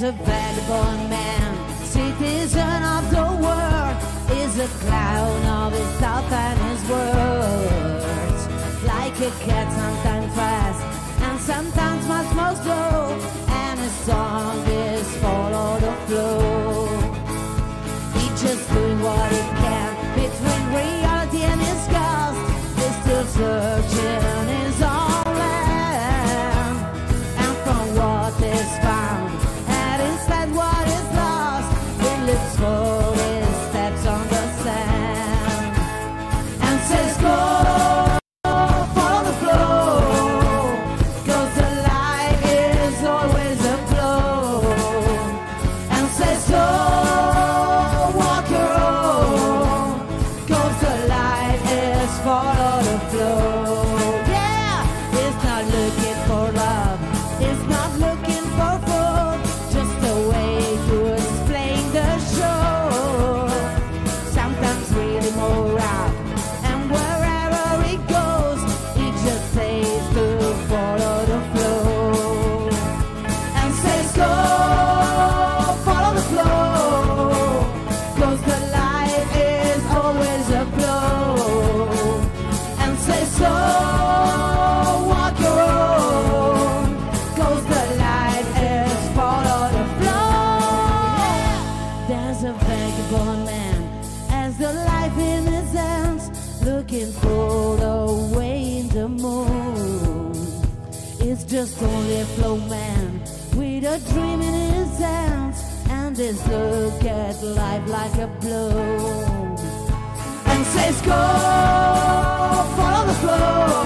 is a vagabond man, citizen of the world, is a clown of his thought the dreaming is out, and this look at life like a blow. And says go follow the flow.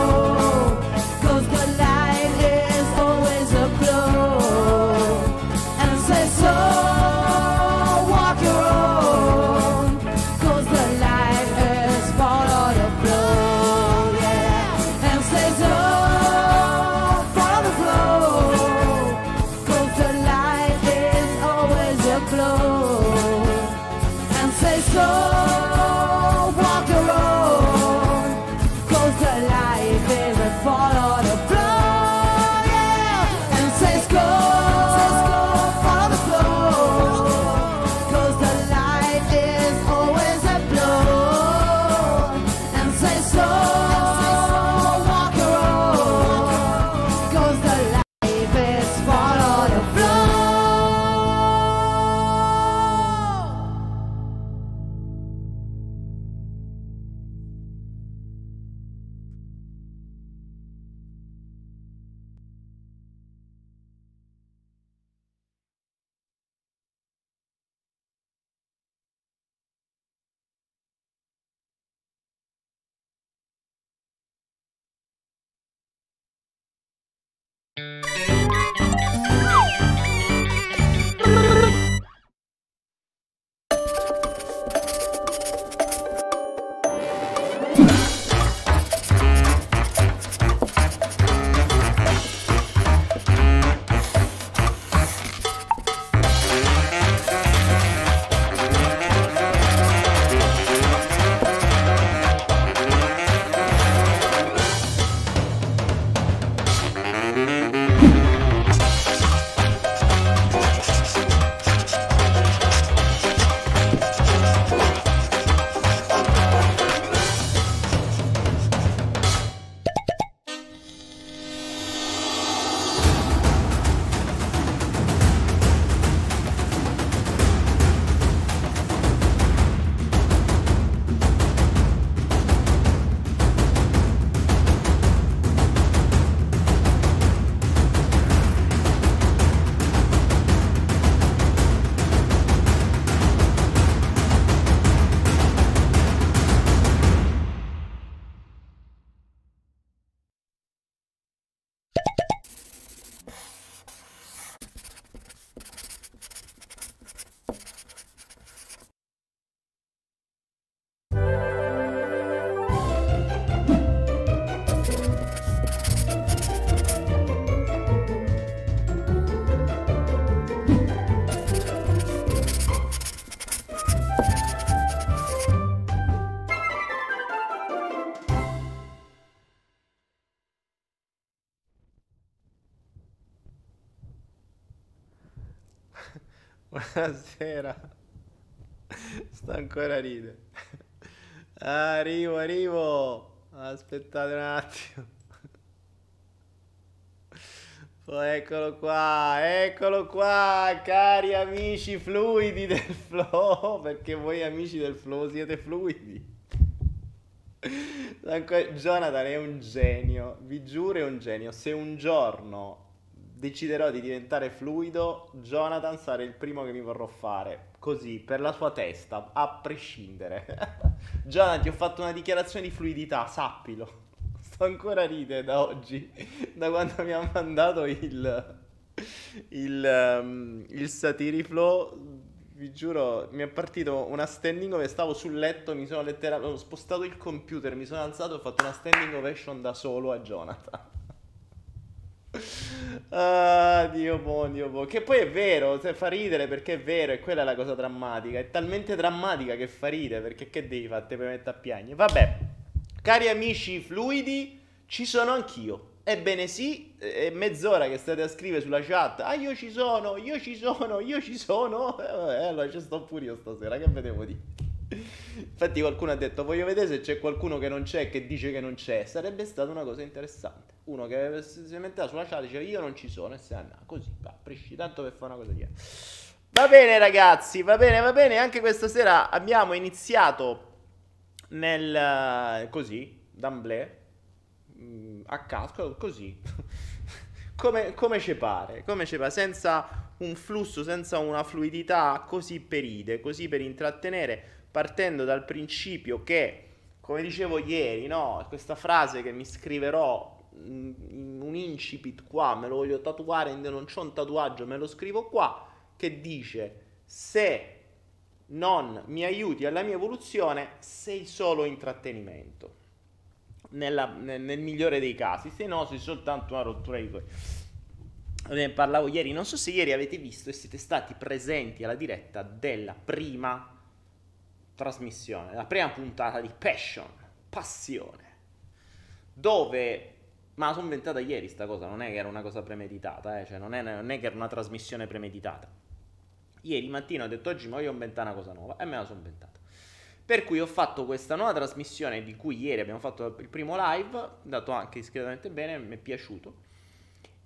Buonasera. Sto ancora a ridere. Arrivo, arrivo. Aspettate un attimo. Oh, eccolo qua, eccolo qua, cari amici fluidi del flow, perché voi amici del flow siete fluidi. Jonathan è un genio, vi giuro è un genio. Se un giorno deciderò di diventare fluido, Jonathan sarà il primo che mi vorrò fare. Così, per la sua testa, a prescindere. Jonathan, ti ho fatto una dichiarazione di fluidità, sappilo. Sto ancora a ridere da oggi, da quando mi ha mandato il, il, um, il Satiriflow. Vi giuro, mi è partito una standing ovation, stavo sul letto, mi sono letteralmente, ho spostato il computer, mi sono alzato e ho fatto una standing ovation da solo a Jonathan. Ah, Dio buono, Dio buono. Che poi è vero, se fa ridere perché è vero, e quella è la cosa drammatica. È talmente drammatica che fa ridere, perché che devi fare? Te puoi mettere a piangere. Vabbè, cari amici fluidi, ci sono anch'io. Ebbene sì, è mezz'ora che state a scrivere sulla chat. Ah, io ci sono, io ci sono, io ci sono. Eh, allora ci sto pure io stasera, che vedevo di... Infatti qualcuno ha detto voglio vedere se c'è qualcuno che non c'è e che dice che non c'è. Sarebbe stata una cosa interessante. Uno che si metteva sulla chat diceva io non ci sono e se ne. Così, va, presci tanto per fare una cosa di Va bene ragazzi, va bene, va bene. Anche questa sera abbiamo iniziato nel... così, d'amblè, mm, a caso, così. come, come ci pare, come ci pare, senza un flusso, senza una fluidità così per ide, così per intrattenere partendo dal principio che, come dicevo ieri, no, questa frase che mi scriverò un incipit qua, me lo voglio tatuare, non c'ho un tatuaggio, me lo scrivo qua, che dice se non mi aiuti alla mia evoluzione, sei solo intrattenimento. Nella, nel, nel, migliore dei casi, se no sei soltanto una rottura di coglioni. Ne parlavo ieri, non so se ieri avete visto e siete stati presenti alla diretta della prima trasmissione, la prima puntata di Passion, passione, dove, ma sono inventata ieri sta cosa, non è che era una cosa premeditata, eh? cioè non è, non è che era una trasmissione premeditata. Ieri mattina ho detto oggi ma voglio inventare una cosa nuova e me la sono inventata. Per cui ho fatto questa nuova trasmissione di cui ieri abbiamo fatto il primo live, dato anche discretamente bene, mi è piaciuto,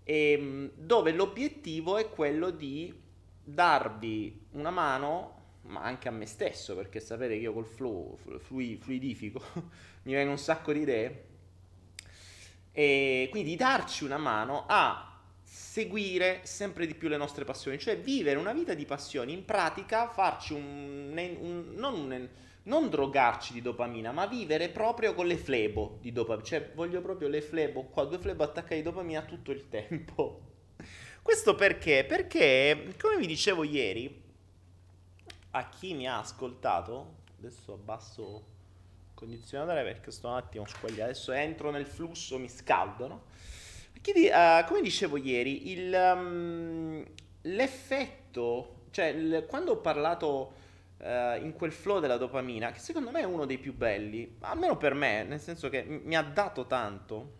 e, ehm, dove l'obiettivo è quello di darvi una mano ma anche a me stesso, perché sapete che io col flow, flui, fluidifico, mi vengono un sacco di idee. E quindi darci una mano a seguire sempre di più le nostre passioni, cioè vivere una vita di passioni, in pratica farci un, un, non, un non drogarci di dopamina, ma vivere proprio con le flebo di dopamina, cioè voglio proprio le flebo qua, due flebo attaccate di dopamina tutto il tempo. Questo perché? Perché, come vi dicevo ieri, a chi mi ha ascoltato, adesso abbasso condizionatore perché sto un attimo squagliato, adesso entro nel flusso, mi scaldo, no? Di, uh, come dicevo ieri, il, um, l'effetto, cioè il, quando ho parlato uh, in quel flow della dopamina, che secondo me è uno dei più belli, almeno per me, nel senso che mi ha dato tanto,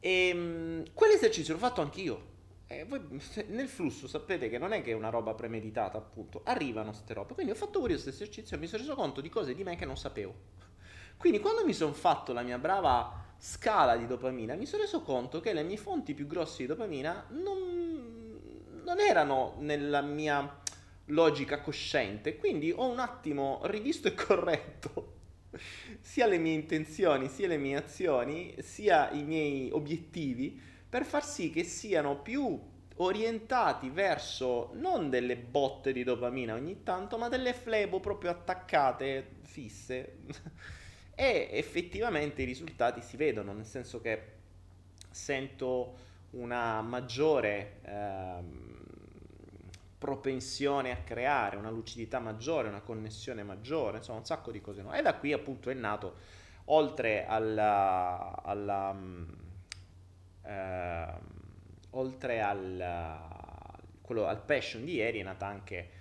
e um, quell'esercizio l'ho fatto anch'io. Eh, voi nel flusso sapete che non è che è una roba premeditata, appunto, arrivano queste robe. Quindi ho fatto pure questo esercizio e mi sono reso conto di cose di me che non sapevo. Quindi quando mi sono fatto la mia brava scala di dopamina, mi sono reso conto che le mie fonti più grosse di dopamina non, non erano nella mia logica cosciente. Quindi ho un attimo rivisto e corretto sia le mie intenzioni, sia le mie azioni, sia i miei obiettivi per far sì che siano più orientati verso non delle botte di dopamina ogni tanto, ma delle flebo proprio attaccate, fisse. e effettivamente i risultati si vedono, nel senso che sento una maggiore eh, propensione a creare, una lucidità maggiore, una connessione maggiore, insomma un sacco di cose nuove. E da qui appunto è nato, oltre alla, alla eh, oltre al, quello, al passion di ieri è nata anche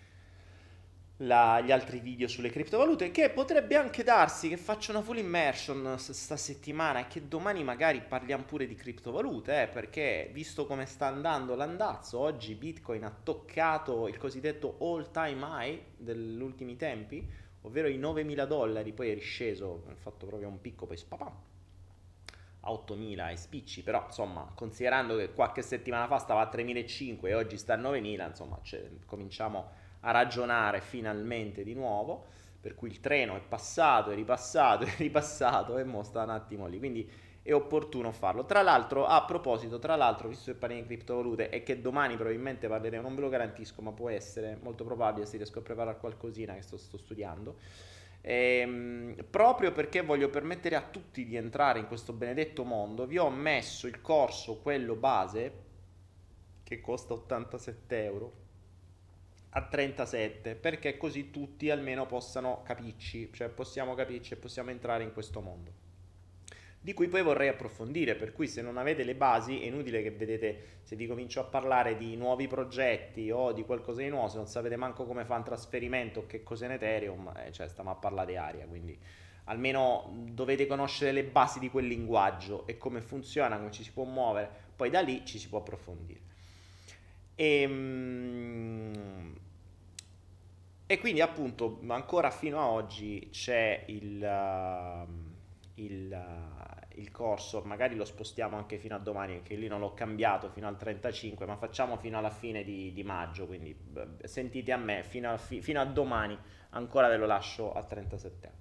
la, gli altri video sulle criptovalute, che potrebbe anche darsi che faccio una full immersion sta settimana e che domani magari parliamo pure di criptovalute, eh, perché visto come sta andando l'andazzo, oggi Bitcoin ha toccato il cosiddetto all time high degli ultimi tempi, ovvero i 9.000 dollari, poi è risceso, ha fatto proprio un picco, poi spapà, a 8.000 e spicci, però insomma, considerando che qualche settimana fa stava a 3.500 e oggi sta a 9.000, insomma, cioè, cominciamo a ragionare finalmente di nuovo, per cui il treno è passato, è ripassato, è ripassato e mo sta un attimo lì, quindi è opportuno farlo. Tra l'altro, a proposito, tra l'altro, visto che parli di criptovalute e che domani probabilmente parleremo, non ve lo garantisco, ma può essere molto probabile se riesco a preparare qualcosina che sto, sto studiando. Ehm, proprio perché voglio permettere a tutti di entrare in questo benedetto mondo, vi ho messo il corso, quello base, che costa 87 euro a 37 perché così tutti almeno possano capirci, cioè possiamo capirci e possiamo entrare in questo mondo. Di cui poi vorrei approfondire, per cui se non avete le basi è inutile che vedete se vi comincio a parlare di nuovi progetti o di qualcosa di nuovo, se non sapete manco come fa un trasferimento o che cos'è un Ethereum, eh, cioè stiamo a parlare di aria, quindi almeno dovete conoscere le basi di quel linguaggio e come funziona, come ci si può muovere, poi da lì ci si può approfondire. E, ehm, e quindi appunto ancora fino a oggi c'è il, uh, il, il, corso, magari lo spostiamo anche fino a domani, perché lì non l'ho cambiato fino al 35, ma facciamo fino alla fine di, di maggio, quindi sentite a me, fino a, fi, fino a, domani ancora ve lo lascio a 37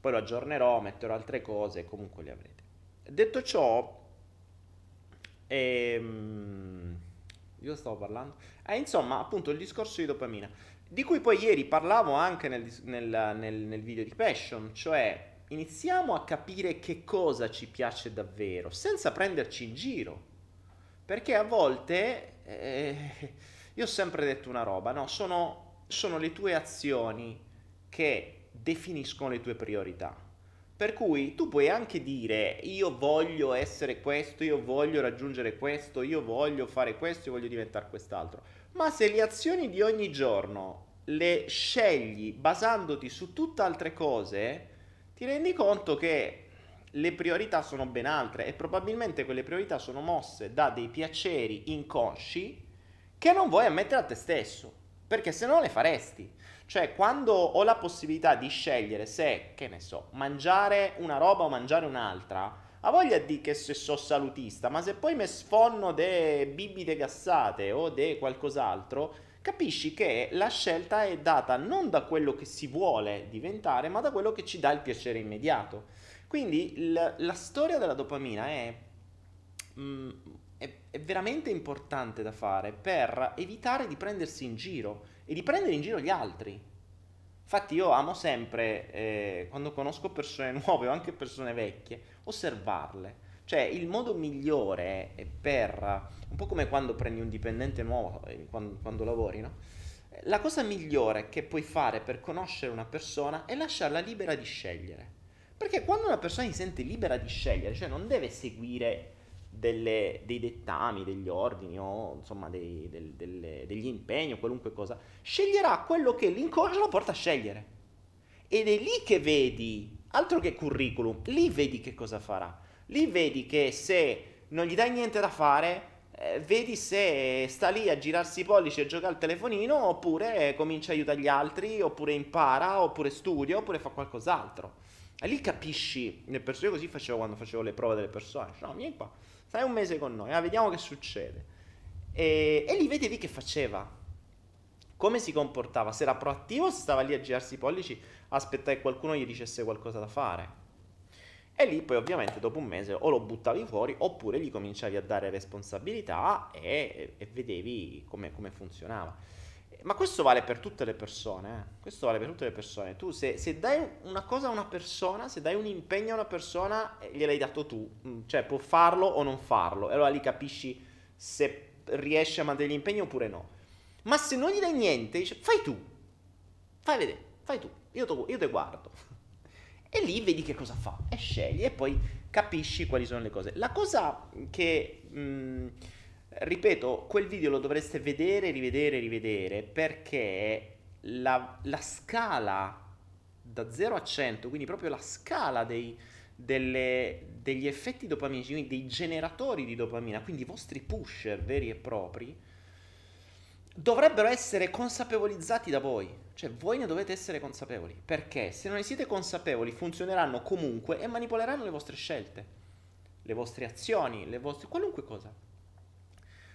Poi lo aggiornerò, metterò altre cose comunque li avrete. Detto ciò, ehm, io stavo parlando? Eh, insomma, appunto il discorso di dopamina, di cui poi ieri parlavo anche nel, nel, nel, nel video di Passion, cioè iniziamo a capire che cosa ci piace davvero, senza prenderci in giro. Perché a volte, eh, io ho sempre detto una roba, no? Sono, sono le tue azioni che definiscono le tue priorità. Per cui tu puoi anche dire io voglio essere questo, io voglio raggiungere questo, io voglio fare questo, io voglio diventare quest'altro. Ma se le azioni di ogni giorno le scegli basandoti su tutte altre cose, ti rendi conto che le priorità sono ben altre e probabilmente quelle priorità sono mosse da dei piaceri inconsci che non vuoi ammettere a te stesso, perché se no le faresti. Cioè, quando ho la possibilità di scegliere se, che ne so, mangiare una roba o mangiare un'altra, ha voglia di che se so salutista, ma se poi mi sfonno de bibite gassate o de qualcos'altro, capisci che la scelta è data non da quello che si vuole diventare, ma da quello che ci dà il piacere immediato. Quindi l- la storia della dopamina è, mm, è, è veramente importante da fare per evitare di prendersi in giro e di prendere in giro gli altri. Infatti io amo sempre, eh, quando conosco persone nuove o anche persone vecchie, osservarle. Cioè il modo migliore è per, un po' come quando prendi un dipendente nuovo, eh, quando, quando lavori, no? La cosa migliore che puoi fare per conoscere una persona è lasciarla libera di scegliere. Perché quando una persona si sente libera di scegliere, cioè non deve seguire delle, dei dettami, degli ordini o insomma dei, del, delle, degli impegni o qualunque cosa, sceglierà quello che l'inconscio lo porta a scegliere. Ed è lì che vedi, altro che curriculum, lì vedi che cosa farà. Lì vedi che se non gli dai niente da fare, eh, vedi se sta lì a girarsi i pollici e gioca al telefonino oppure comincia a aiutare gli altri, oppure impara, oppure studia, oppure fa qualcos'altro. E lì capisci, le persone così facevo quando facevo le prove delle persone, no, vieni qua, stai un mese con noi, ah, vediamo che succede. E, e lì vedevi che faceva, come si comportava, se era proattivo, se stava lì a girarsi i pollici, aspettare che qualcuno gli dicesse qualcosa da fare. E lì poi ovviamente dopo un mese o lo buttavi fuori oppure gli cominciavi a dare responsabilità e, e vedevi come, come, funzionava. Ma questo vale per tutte le persone, eh? questo vale per tutte le persone. Tu se, se, dai una cosa a una persona, se dai un impegno a una persona, eh, gliel'hai dato tu, mm, cioè può farlo o non farlo, e allora lì capisci se riesce a mantenere l'impegno oppure no. Ma se non gli dai niente, dice fai tu, fai vedere, fai tu, io, te guardo. E lì vedi che cosa fa e scegli e poi capisci quali sono le cose. La cosa che, mh, ripeto, quel video lo dovreste vedere, rivedere, rivedere perché la, la scala da 0 a 100, quindi proprio la scala dei, delle, degli effetti dopaminici, dei generatori di dopamina, quindi i vostri pusher veri e propri, dovrebbero essere consapevolizzati da voi. Cioè, voi ne dovete essere consapevoli. Perché se non ne siete consapevoli, funzioneranno comunque e manipoleranno le vostre scelte, le vostre azioni, le vostre... qualunque cosa.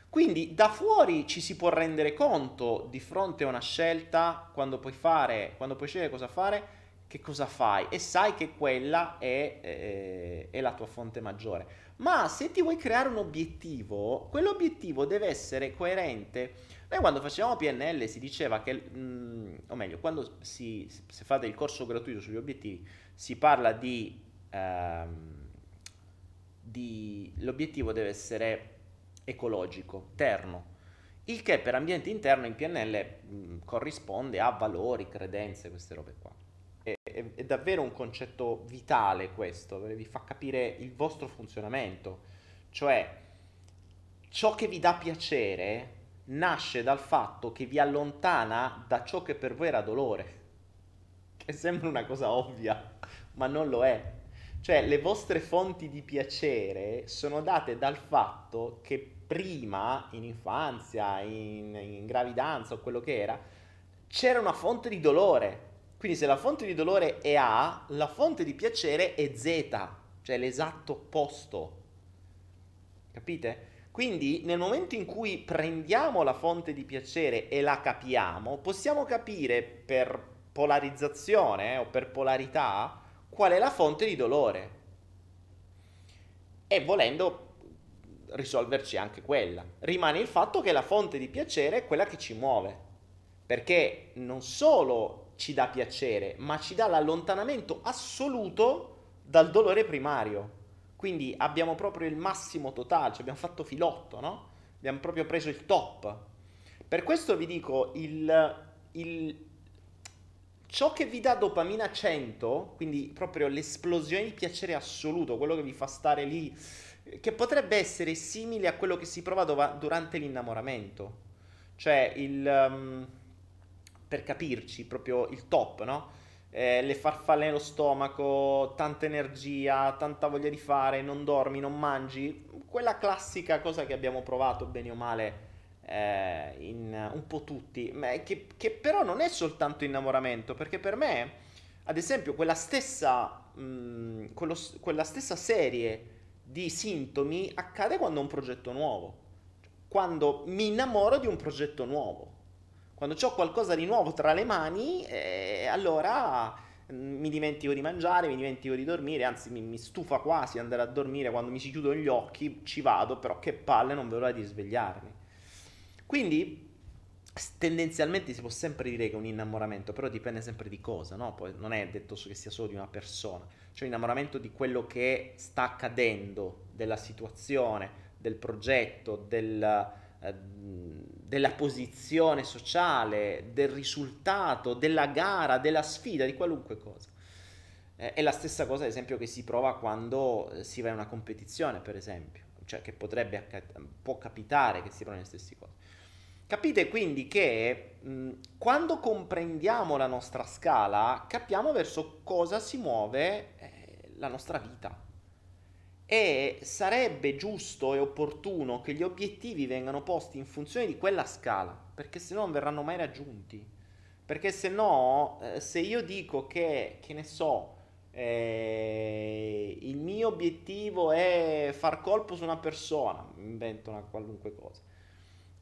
Quindi da fuori ci si può rendere conto di fronte a una scelta, quando puoi fare, quando puoi scegliere cosa fare, che cosa fai e sai che quella è, è, è, la tua fonte maggiore. Ma se ti vuoi creare un obiettivo, quell'obiettivo deve essere coerente. Noi quando facevamo PNL si diceva che, mh, mm, o meglio, quando si, se fate il corso gratuito sugli obiettivi, si parla di, ehm, di l'obiettivo deve essere ecologico, terno. Il che per ambiente interno in PNL mh, mm, corrisponde a valori, credenze, queste robe qua è, è, davvero un concetto vitale questo, vi fa capire il vostro funzionamento. Cioè, ciò che vi dà piacere nasce dal fatto che vi allontana da ciò che per voi era dolore. Che sembra una cosa ovvia, ma non lo è. Cioè, le vostre fonti di piacere sono date dal fatto che prima, in infanzia, in, in gravidanza o quello che era, c'era una fonte di dolore quindi se la fonte di dolore è A, la fonte di piacere è Z, cioè l'esatto opposto. Capite? Quindi nel momento in cui prendiamo la fonte di piacere e la capiamo, possiamo capire per polarizzazione eh, o per polarità qual è la fonte di dolore. E volendo risolverci anche quella. Rimane il fatto che la fonte di piacere è quella che ci muove. Perché non solo ci dà piacere, ma ci dà l'allontanamento assoluto dal dolore primario. Quindi abbiamo proprio il massimo totale, cioè abbiamo fatto filotto, no? Abbiamo proprio preso il top. Per questo vi dico, il, il, ciò che vi dà dopamina 100, quindi proprio l'esplosione di piacere assoluto, quello che vi fa stare lì, che potrebbe essere simile a quello che si prova dov- durante l'innamoramento. Cioè il... Um, per capirci, proprio il top, no? Eh, le farfalle nello stomaco, tanta energia, tanta voglia di fare, non dormi, non mangi, quella classica cosa che abbiamo provato bene o male eh, in un po' tutti, che, che, però non è soltanto innamoramento, perché per me, ad esempio, quella stessa, mh, mm, quello, quella stessa serie di sintomi accade quando ho un progetto nuovo, quando mi innamoro di un progetto nuovo. Quando ho qualcosa di nuovo tra le mani, eh, allora mm, mi dimentico di mangiare, mi dimentico di dormire, anzi mi, mi, stufa quasi andare a dormire, quando mi si chiudono gli occhi ci vado, però che palle, non vedo l'ora di svegliarmi. Quindi tendenzialmente si può sempre dire che è un innamoramento, però dipende sempre di cosa, no? Poi non è detto che sia solo di una persona, cioè innamoramento di quello che sta accadendo, della situazione, del progetto, del della posizione sociale, del risultato, della gara, della sfida, di qualunque cosa. Eh, è la stessa cosa, ad esempio, che si prova quando eh, si va in una competizione, per esempio, cioè che potrebbe, può capitare che si provino le stesse cose. Capite quindi che mh, quando comprendiamo la nostra scala, capiamo verso cosa si muove eh, la nostra vita e sarebbe giusto e opportuno che gli obiettivi vengano posti in funzione di quella scala, perché se no non verranno mai raggiunti. Perché se no, eh, se io dico che, che ne so, eh, il mio obiettivo è far colpo su una persona, invento una qualunque cosa,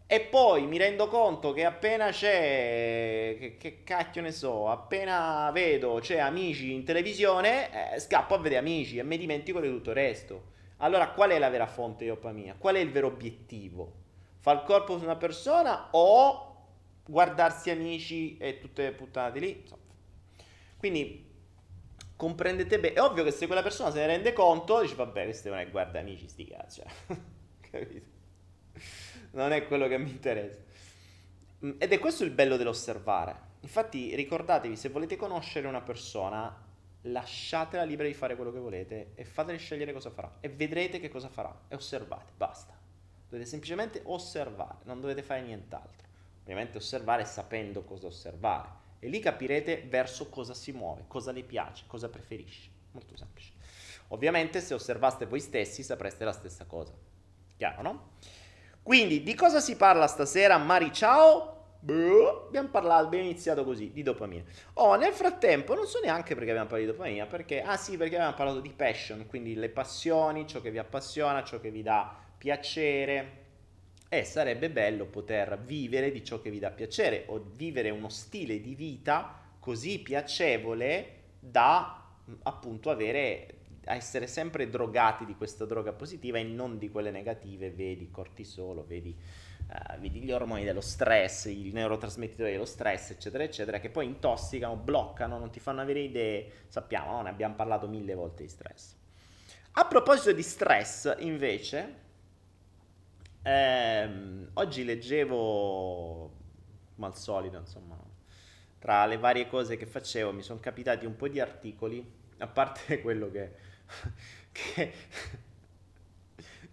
e poi mi rendo conto che appena c'è, che, che cacchio ne so, appena vedo c'è amici in televisione, eh, scappo a vedere amici e mi dimentico di tutto il resto. Allora qual è la vera fonte di dopamina? Qual è il vero obiettivo? Far corpo su una persona o guardarsi amici e tutte le puttanate lì? Insomma. Quindi comprendete bene. È ovvio che se quella persona se ne rende conto, dice vabbè, questo non è guarda amici, sti cazzo. Capito? Non è quello che mi interessa. Mm, ed è questo il bello dell'osservare. Infatti ricordatevi, se volete conoscere una persona, lasciatela libera di fare quello che volete e fatele scegliere cosa farà e vedrete che cosa farà e osservate, basta. Dovete semplicemente osservare, non dovete fare nient'altro. Ovviamente osservare sapendo cosa osservare. E lì capirete verso cosa si muove, cosa le piace, cosa preferisce. Molto semplice. Ovviamente se osservaste voi stessi sapreste la stessa cosa. Chiaro, no? Quindi di cosa si parla stasera, Mari? Ciao! Boh, abbiamo parlato, abbiamo iniziato così, di dopamina. Oh, nel frattempo, non so neanche perché abbiamo parlato di dopamina, perché, ah sì, perché abbiamo parlato di passion, quindi le passioni, ciò che vi appassiona, ciò che vi dà piacere. E sarebbe bello poter vivere di ciò che vi dà piacere o vivere uno stile di vita così piacevole da appunto avere essere sempre drogati di questa droga positiva e non di quelle negative, vedi cortisolo, vedi Uh, vedi gli ormoni dello stress, i neurotrasmettitori dello stress, eccetera, eccetera, che poi intossicano, bloccano, non ti fanno avere idee. Sappiamo, no? ne abbiamo parlato mille volte di stress. A proposito di stress, invece, ehm, oggi leggevo, come al solito, insomma, tra le varie cose che facevo, mi sono capitati un po' di articoli, a parte quello che, che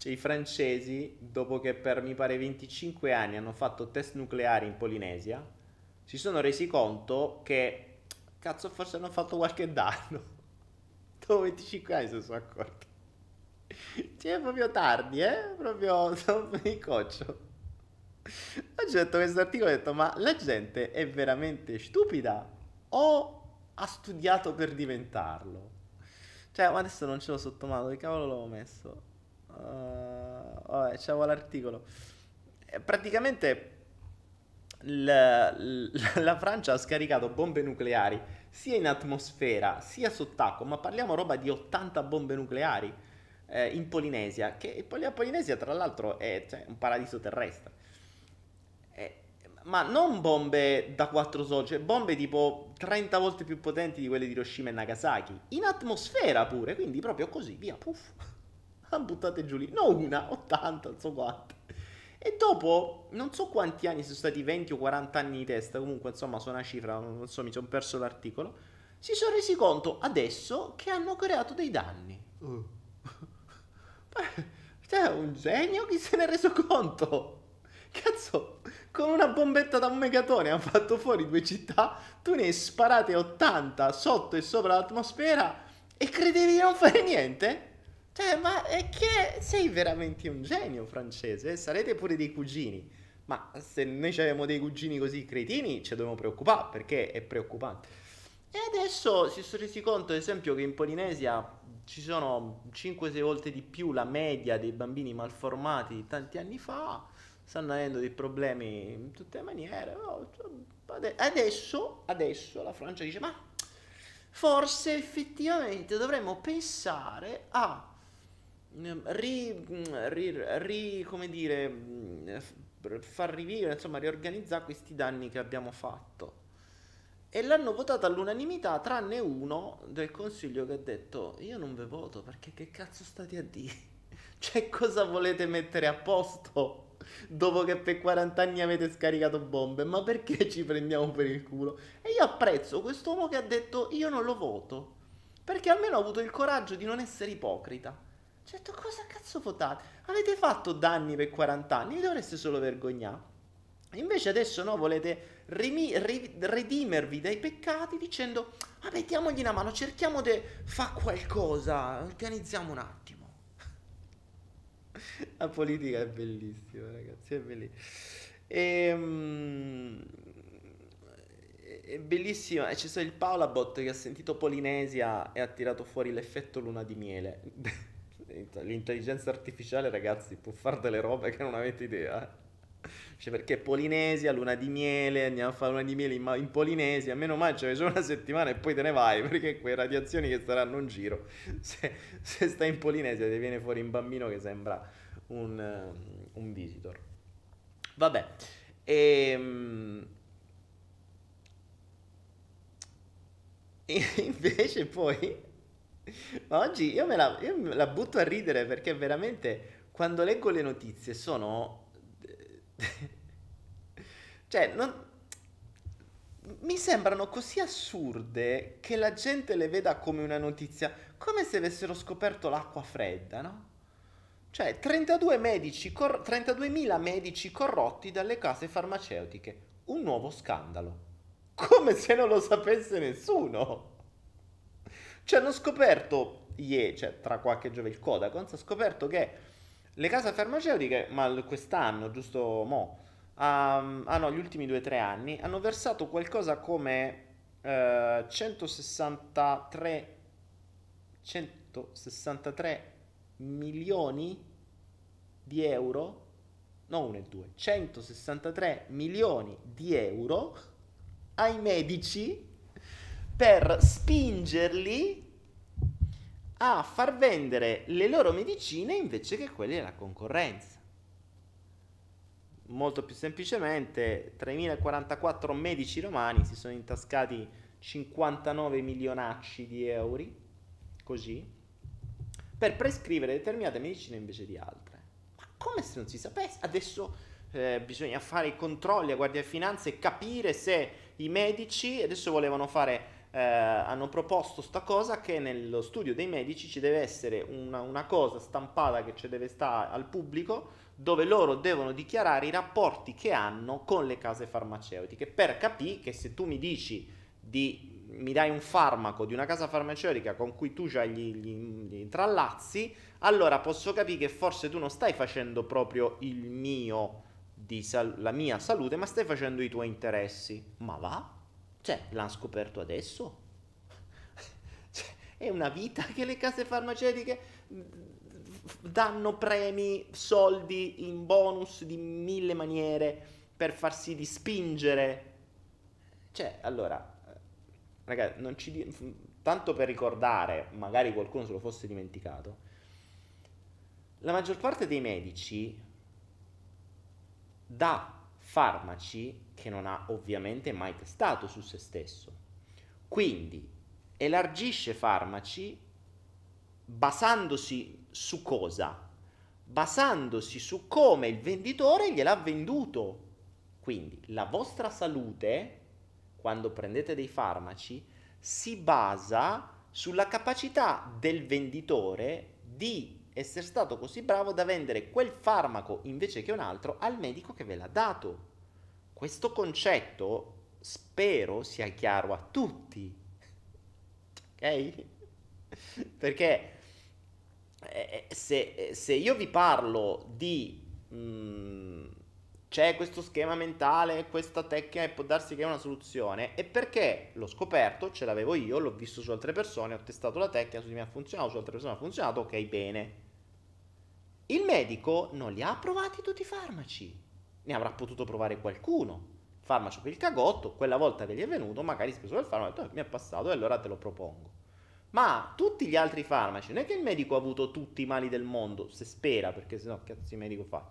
cioè, i francesi, dopo che per mi pare 25 anni hanno fatto test nucleari in Polinesia, si sono resi conto che, cazzo, forse hanno fatto qualche danno. Dopo 25 anni si sono accorti. Cioè, proprio tardi, eh? Proprio, il coccio. Oggi ho letto questo articolo ho detto, ma la gente è veramente stupida o ha studiato per diventarlo? Cioè, ma adesso non ce l'ho sotto mano, che cavolo l'avevo messo? Uh, vabbè, c'avevo l'articolo. Eh, praticamente la, la, Francia ha scaricato bombe nucleari sia in atmosfera sia sott'acqua, ma parliamo roba di 80 bombe nucleari eh, in Polinesia, che la Polinesia tra l'altro è cioè, un paradiso terrestre. Ma non bombe da 4 soldi, cioè bombe tipo 30 volte più potenti di quelle di Hiroshima e Nagasaki, in atmosfera pure, quindi proprio così, via, puff buttate giù lì. Non una, 80, non so quante. E dopo, non so quanti anni sono stati 20 o 40 anni di testa, comunque insomma sono una cifra, non so, mi sono perso l'articolo, si sono resi conto adesso che hanno creato dei danni. Uh. Cioè, un genio, chi se ne è reso conto? Cazzo, con una bombetta da un megatone hanno fatto fuori due città, tu ne hai sparate 80 sotto e sopra l'atmosfera e credevi di non fare niente? Cioè, ma è che sei veramente un genio francese, sarete pure dei cugini. Ma se noi abbiamo dei cugini così cretini, ci dobbiamo preoccupare perché è preoccupante. E adesso si sono resi conto, ad esempio, che in Polinesia ci sono 5-6 volte di più la media dei bambini malformati di tanti anni fa, stanno avendo dei problemi in tutte le maniere. Oh, adesso, adesso la Francia dice, ma forse effettivamente dovremmo pensare a Ehm, ri, ri, ri, come dire, far rivivere, insomma, riorganizzare questi danni che abbiamo fatto. E l'hanno votata all'unanimità, tranne uno del consiglio che ha detto: Io non ve voto perché che cazzo state a dire? Cioè, cosa volete mettere a posto dopo che per 40 anni avete scaricato bombe? Ma perché ci prendiamo per il culo? E io apprezzo quest'uomo che ha detto: Io non lo voto perché almeno ha avuto il coraggio di non essere ipocrita. Cioè, cosa cazzo votate? Avete fatto danni per 40 anni, vi dovreste solo vergognare. Invece adesso no, volete rimi- ri- redimervi dai peccati dicendo, vabbè, diamogli una mano, cerchiamo di fare qualcosa, organizziamo un attimo. La politica è bellissima, ragazzi, è bellissima. Ehm, è bellissima. E c'è stato il Paolabot che ha sentito Polinesia e ha tirato fuori l'effetto luna di miele. L'intelligenza artificiale, ragazzi, può fare delle robe che non avete idea. Eh. Cioè, perché Polinesia, luna di miele, andiamo a fare luna di miele in, in Polinesia, meno male c'è solo una settimana e poi te ne vai, perché quelle radiazioni che saranno in giro, se, se stai in Polinesia ti viene fuori un bambino che sembra un, um, un visitor. Vabbè, e, ehm, e invece poi oggi io me, la, io me la butto a ridere perché veramente quando leggo le notizie sono... cioè, non... mi sembrano così assurde che la gente le veda come una notizia, come se avessero scoperto l'acqua fredda, no? Cioè 32 medici, cor- 32.000 medici corrotti dalle case farmaceutiche. Un nuovo scandalo. Come se non lo sapesse nessuno. Ci hanno scoperto, ieri, cioè tra qualche giorno il Codacons ha scoperto che le case farmaceutiche, ma quest'anno, giusto mo', ah no, gli ultimi due o tre anni, hanno versato qualcosa come uh, 163, 163 milioni di euro, non uno e due, 163 milioni di euro ai medici per spingerli a far vendere le loro medicine invece che quelle della concorrenza. Molto più semplicemente, 3.044 medici romani si sono intascati 59 milionacci di euro, così, per prescrivere determinate medicine invece di altre. Ma come se non si sapesse? Adesso eh, bisogna fare i controlli a Guardia di Finanza e capire se i medici adesso volevano fare eh, hanno proposto sta cosa che nello studio dei medici ci deve essere una, una cosa stampata che ci deve stare al pubblico dove loro devono dichiarare i rapporti che hanno con le case farmaceutiche per capire che se tu mi dici di mi dai un farmaco di una casa farmaceutica con cui tu hai gli, gli, gli trallazzi, allora posso capire che forse tu non stai facendo proprio il mio, sal- la mia salute, ma stai facendo i tuoi interessi. Ma va? Cioè, l'hanno scoperto adesso? cioè, è una vita che le case farmaceutiche danno premi, soldi in bonus di mille maniere per far sì di spingere. Cioè, allora, ragazzi, non ci tanto per ricordare, magari qualcuno se lo fosse dimenticato. La maggior parte dei medici dà farmaci che non ha ovviamente mai testato su se stesso. Quindi elargisce farmaci basandosi su cosa? Basandosi su come il venditore gliel'ha venduto. Quindi la vostra salute, quando prendete dei farmaci, si basa sulla capacità del venditore di essere stato così bravo da vendere quel farmaco invece che un altro al medico che ve l'ha dato. Questo concetto spero sia chiaro a tutti. Ok? Perché eh, se, se, io vi parlo di mh, mm, c'è questo schema mentale, questa tecnica e può darsi che è una soluzione, è perché l'ho scoperto, ce l'avevo io, l'ho visto su altre persone, ho testato la tecnica, su di me ha funzionato, su altre persone ha funzionato, ok, bene. Il medico non li ha provati tutti i farmaci ne avrà potuto provare qualcuno. Farmacio per il cagotto, quella volta che gli è venuto, magari preso il farmaco ha detto, mi è passato e allora te lo propongo. Ma tutti gli altri farmaci, non è che il medico ha avuto tutti i mali del mondo, se spera, perché sennò cazzo il medico fa?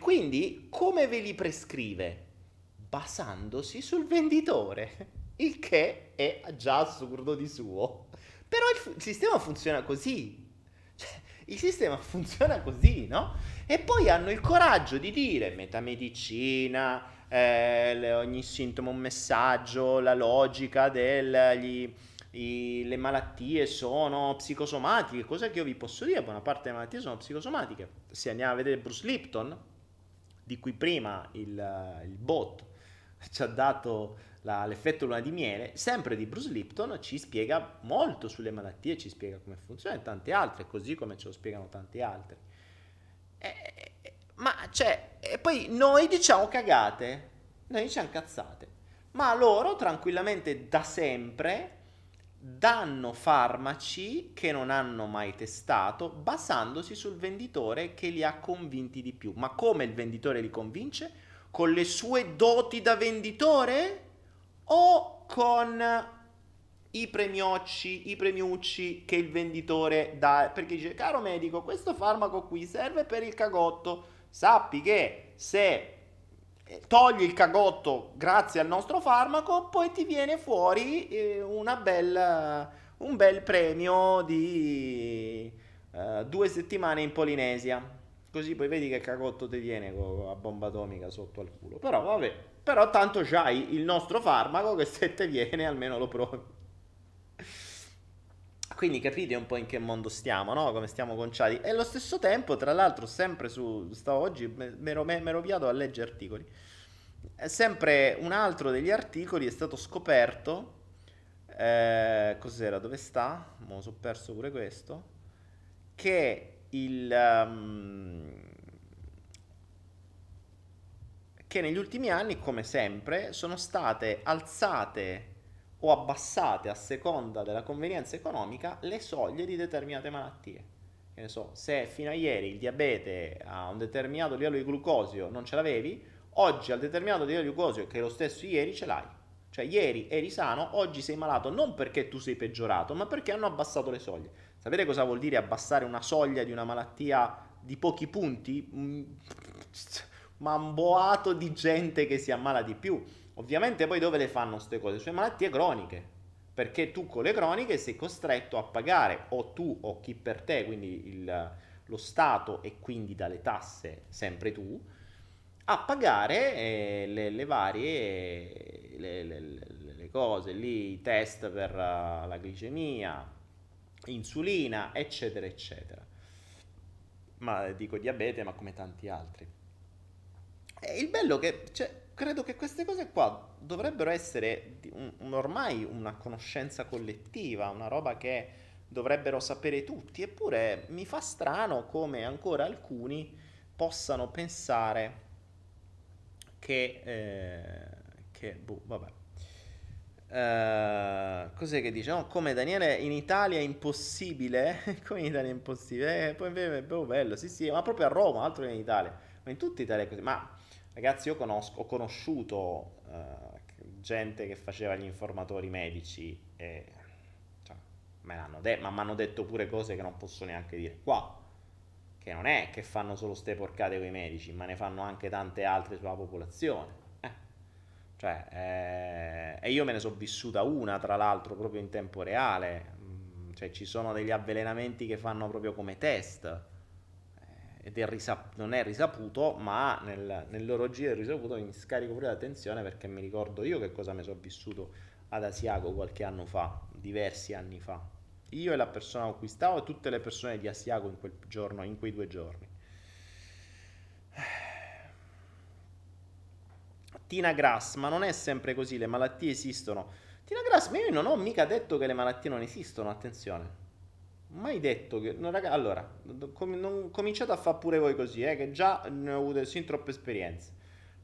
Quindi come ve li prescrive? Basandosi sul venditore, il che è già assurdo di suo. Però il, il sistema funziona così. Il sistema funziona così, no? E poi hanno il coraggio di dire metamedicina, eh, ogni sintomo un messaggio, la logica delle malattie sono psicosomatiche, cosa che io vi posso dire, buona parte delle malattie sono psicosomatiche. Se andiamo a vedere Bruce Lipton, di cui prima il, il bot ci ha dato la, l'effetto luna di miele, sempre di Bruce Lipton, ci spiega molto sulle malattie, ci spiega come funziona e tante altre, così come ce lo spiegano tanti altri. E, ma cioè, e poi noi diciamo cagate, noi diciamo cazzate, ma loro tranquillamente da sempre danno farmaci che non hanno mai testato basandosi sul venditore che li ha convinti di più. Ma come il venditore li convince? Con le sue doti da venditore? O con i premiocci, i premiucci che il venditore dà, perché dice, caro medico, questo farmaco qui serve per il cagotto, sappi che se togli il cagotto grazie al nostro farmaco, poi ti viene fuori eh, bella, un bel premio di uh, due settimane in Polinesia. Così poi vedi che cagotto ti viene la bomba atomica sotto al culo. Però vabbè, però tanto c'hai il nostro farmaco che se te viene almeno lo provi. Quindi capite un po' in che mondo stiamo, no? Come stiamo conciati. E allo stesso tempo, tra l'altro, sempre su... Stavo oggi, mi ero, ero a leggere articoli. Sempre un altro degli articoli è stato scoperto... Eh, cos'era? Dove sta? Mo' sono perso pure questo. Che il... Um, che negli ultimi anni, come sempre, sono state alzate o abbassate a seconda della convenienza economica le soglie di determinate malattie. Che ne so, se fino a ieri il diabete a un determinato livello di glucosio non ce l'avevi, oggi al determinato livello di glucosio che è lo stesso ieri ce l'hai. Cioè ieri eri sano, oggi sei malato non perché tu sei peggiorato, ma perché hanno abbassato le soglie. Sapete cosa vuol dire abbassare una soglia di una malattia di pochi punti? Ma un boato di gente che si ammala di più. Ovviamente poi dove le fanno queste cose? Sulle malattie croniche. Perché tu con le croniche sei costretto a pagare, o tu o chi per te, quindi il, lo Stato e quindi dalle tasse sempre tu, a pagare eh, le, le, varie le, le, le, cose lì, i test per uh, la glicemia, insulina, eccetera, eccetera. Ma dico diabete, ma come tanti altri. E il bello che cioè, credo che queste cose qua dovrebbero essere un, un, ormai una conoscenza collettiva, una roba che dovrebbero sapere tutti, eppure mi fa strano come ancora alcuni possano pensare che, eh, che boh, vabbè. Uh, cos'è che dice? No, come Daniele in Italia è impossibile? come in Italia è impossibile? Eh, poi è boh, bello, sì sì, ma proprio a Roma, altro che in Italia. Ma in tutta Italia è così. Ma Ragazzi, io conosco, ho conosciuto uh, gente che faceva gli informatori medici e cioè, me detto, ma mi hanno detto pure cose che non posso neanche dire qua. Che non è che fanno solo ste porcate con i medici, ma ne fanno anche tante altre sulla popolazione. Eh. Cioè, eh, e io me ne sono vissuta una, tra l'altro, proprio in tempo reale. Mm, cioè, ci sono degli avvelenamenti che fanno proprio come test ed è risap- non è risaputo, ma nel, nel è risaputo, mi scarico pure l'attenzione perché mi ricordo io che cosa mi sono vissuto ad Asiago qualche anno fa, diversi anni fa. Io e la persona con cui stavo e tutte le persone di Asiago in quel giorno, in quei due giorni. Tina Grass, ma non è sempre così, le malattie esistono. Tina Grass, ma io non ho mica detto che le malattie non esistono, attenzione mai detto che... No, raga, allora, com- non cominciate a fare pure voi così, eh, che già ne ho avute sin troppe esperienze.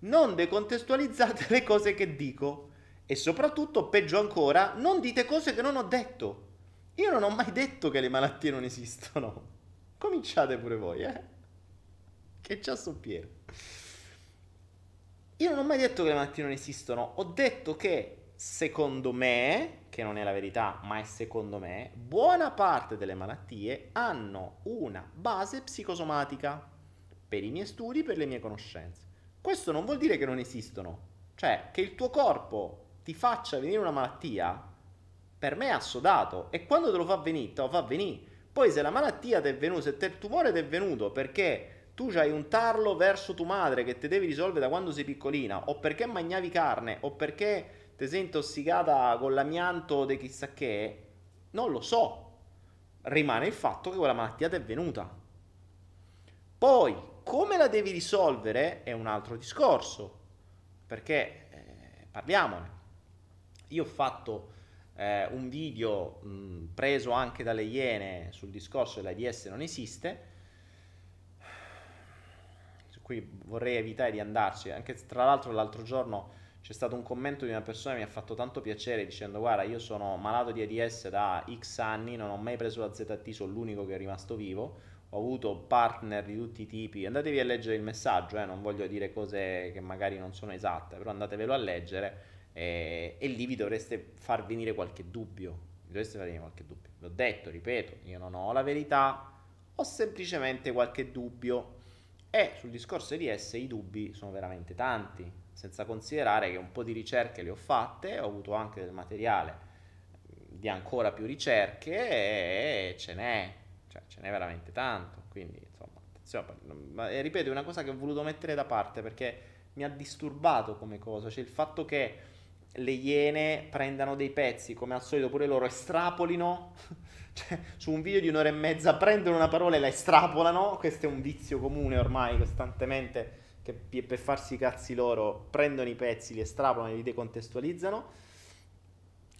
Non decontestualizzate le cose che dico. E soprattutto, peggio ancora, non dite cose che non ho detto. Io non ho mai detto che le malattie non esistono. Cominciate pure voi, eh. Che già so Piero. Io non ho mai detto che le malattie non esistono. Ho detto che, secondo me, che non è la verità, ma è secondo me, buona parte delle malattie hanno una base psicosomatica per i miei studi, per le mie conoscenze. Questo non vuol dire che non esistono, cioè che il tuo corpo ti faccia venire una malattia, per me è assodato e quando te lo fa venire, te lo fa venire. Poi se la malattia ti è venuta, se il tumore ti è venuto perché tu hai un tarlo verso tua madre che ti devi risolvere da quando sei piccolina, o perché mangiavi carne, o perché ti sei intossicata con l'amianto di chissà che, non lo so. Rimane il fatto che quella malattia ti è venuta. Poi, come la devi risolvere è un altro discorso, perché eh, parliamone. Io ho fatto eh, un video mh, preso anche dalle Iene sul discorso dell'AIDS non esiste, su cui vorrei evitare di andarci, anche tra l'altro l'altro giorno c'è stato un commento di una persona che mi ha fatto tanto piacere dicendo guarda io sono malato di AIDS da X anni, non ho mai preso la ZT, sono l'unico che è rimasto vivo, ho avuto partner di tutti i tipi, andatevi a leggere il messaggio, eh, non voglio dire cose che magari non sono esatte, però andatevelo a leggere eh, e lì vi dovreste far venire qualche dubbio, vi dovreste far venire qualche dubbio. L'ho detto, ripeto, io non ho la verità, ho semplicemente qualche dubbio e sul discorso di S i dubbi sono veramente tanti senza considerare che un po' di ricerche le ho fatte, ho avuto anche del materiale di ancora più ricerche e ce n'è, cioè ce n'è veramente tanto, quindi insomma, attenzione, ripeto, è una cosa che ho voluto mettere da parte perché mi ha disturbato come cosa, cioè il fatto che le iene prendano dei pezzi, come al solito pure loro estrapolino, cioè su un video di un'ora e mezza prendono una parola e la estrapolano, questo è un vizio comune ormai costantemente, che per farsi i cazzi loro prendono i pezzi, li estrapolano e li decontestualizzano,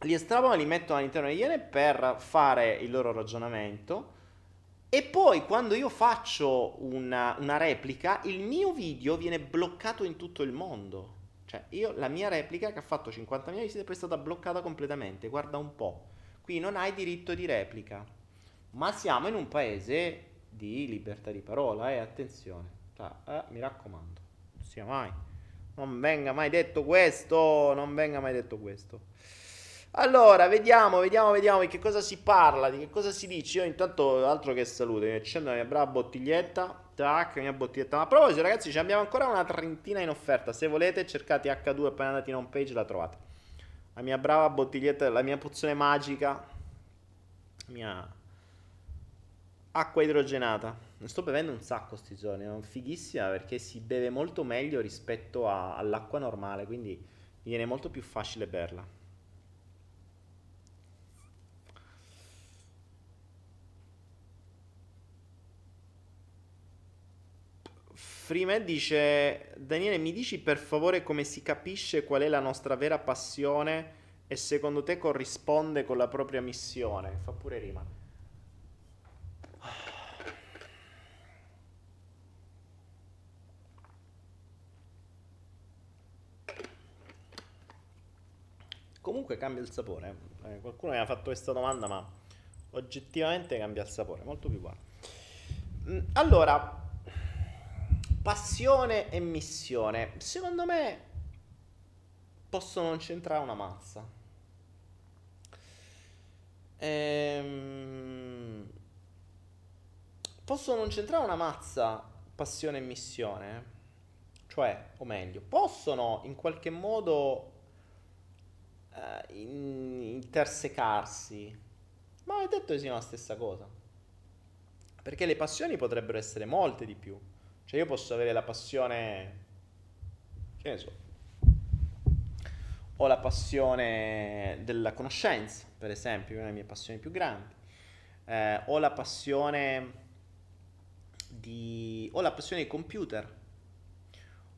li estrapolano e li mettono all'interno delle iene per fare il loro ragionamento. E poi quando io faccio una, una replica, il mio video viene bloccato in tutto il mondo. Cioè, io, la mia replica che ha fatto 50.000 visite poi è stata bloccata completamente, guarda un po'. Qui non hai diritto di replica. Ma siamo in un paese di libertà di parola, eh, attenzione. Cioè, eh, mi raccomando, non sia mai. Non venga mai detto questo, non venga mai detto questo. Allora, vediamo, vediamo, vediamo di che cosa si parla, di che cosa si dice. Io intanto, altro che saluto, mi accendo la mia brava bottiglietta. Tac, mia bottiglietta. Ma a proposito, ragazzi, abbiamo ancora una trentina in offerta. Se volete, cercate H2 appena andate in home page, la trovate. La mia brava bottiglietta, la mia pozione magica. La mia acqua idrogenata. Ne sto bevendo un sacco sti giorni, è fighissima perché si beve molto meglio rispetto a, all'acqua normale, quindi viene molto più facile berla. Freeman dice: Daniele, mi dici per favore come si capisce qual è la nostra vera passione e secondo te corrisponde con la propria missione? Fa pure rima. Comunque cambia il sapore. Eh, qualcuno mi ha fatto questa domanda, ma oggettivamente cambia il sapore, molto più buono. Mm, allora, Passione e missione. Secondo me possono non c'entrare una mazza. Ehm... Possono non c'entrare una mazza passione e missione. Cioè, o meglio, possono in qualche modo in- intersecarsi. Ma è detto che sia la stessa cosa. Perché le passioni potrebbero essere molte di più. Cioè io posso avere la passione, che ne so, ho la passione della conoscenza, per esempio, una delle mie passioni più grandi. Eh, ho la passione di... ho la passione dei computer.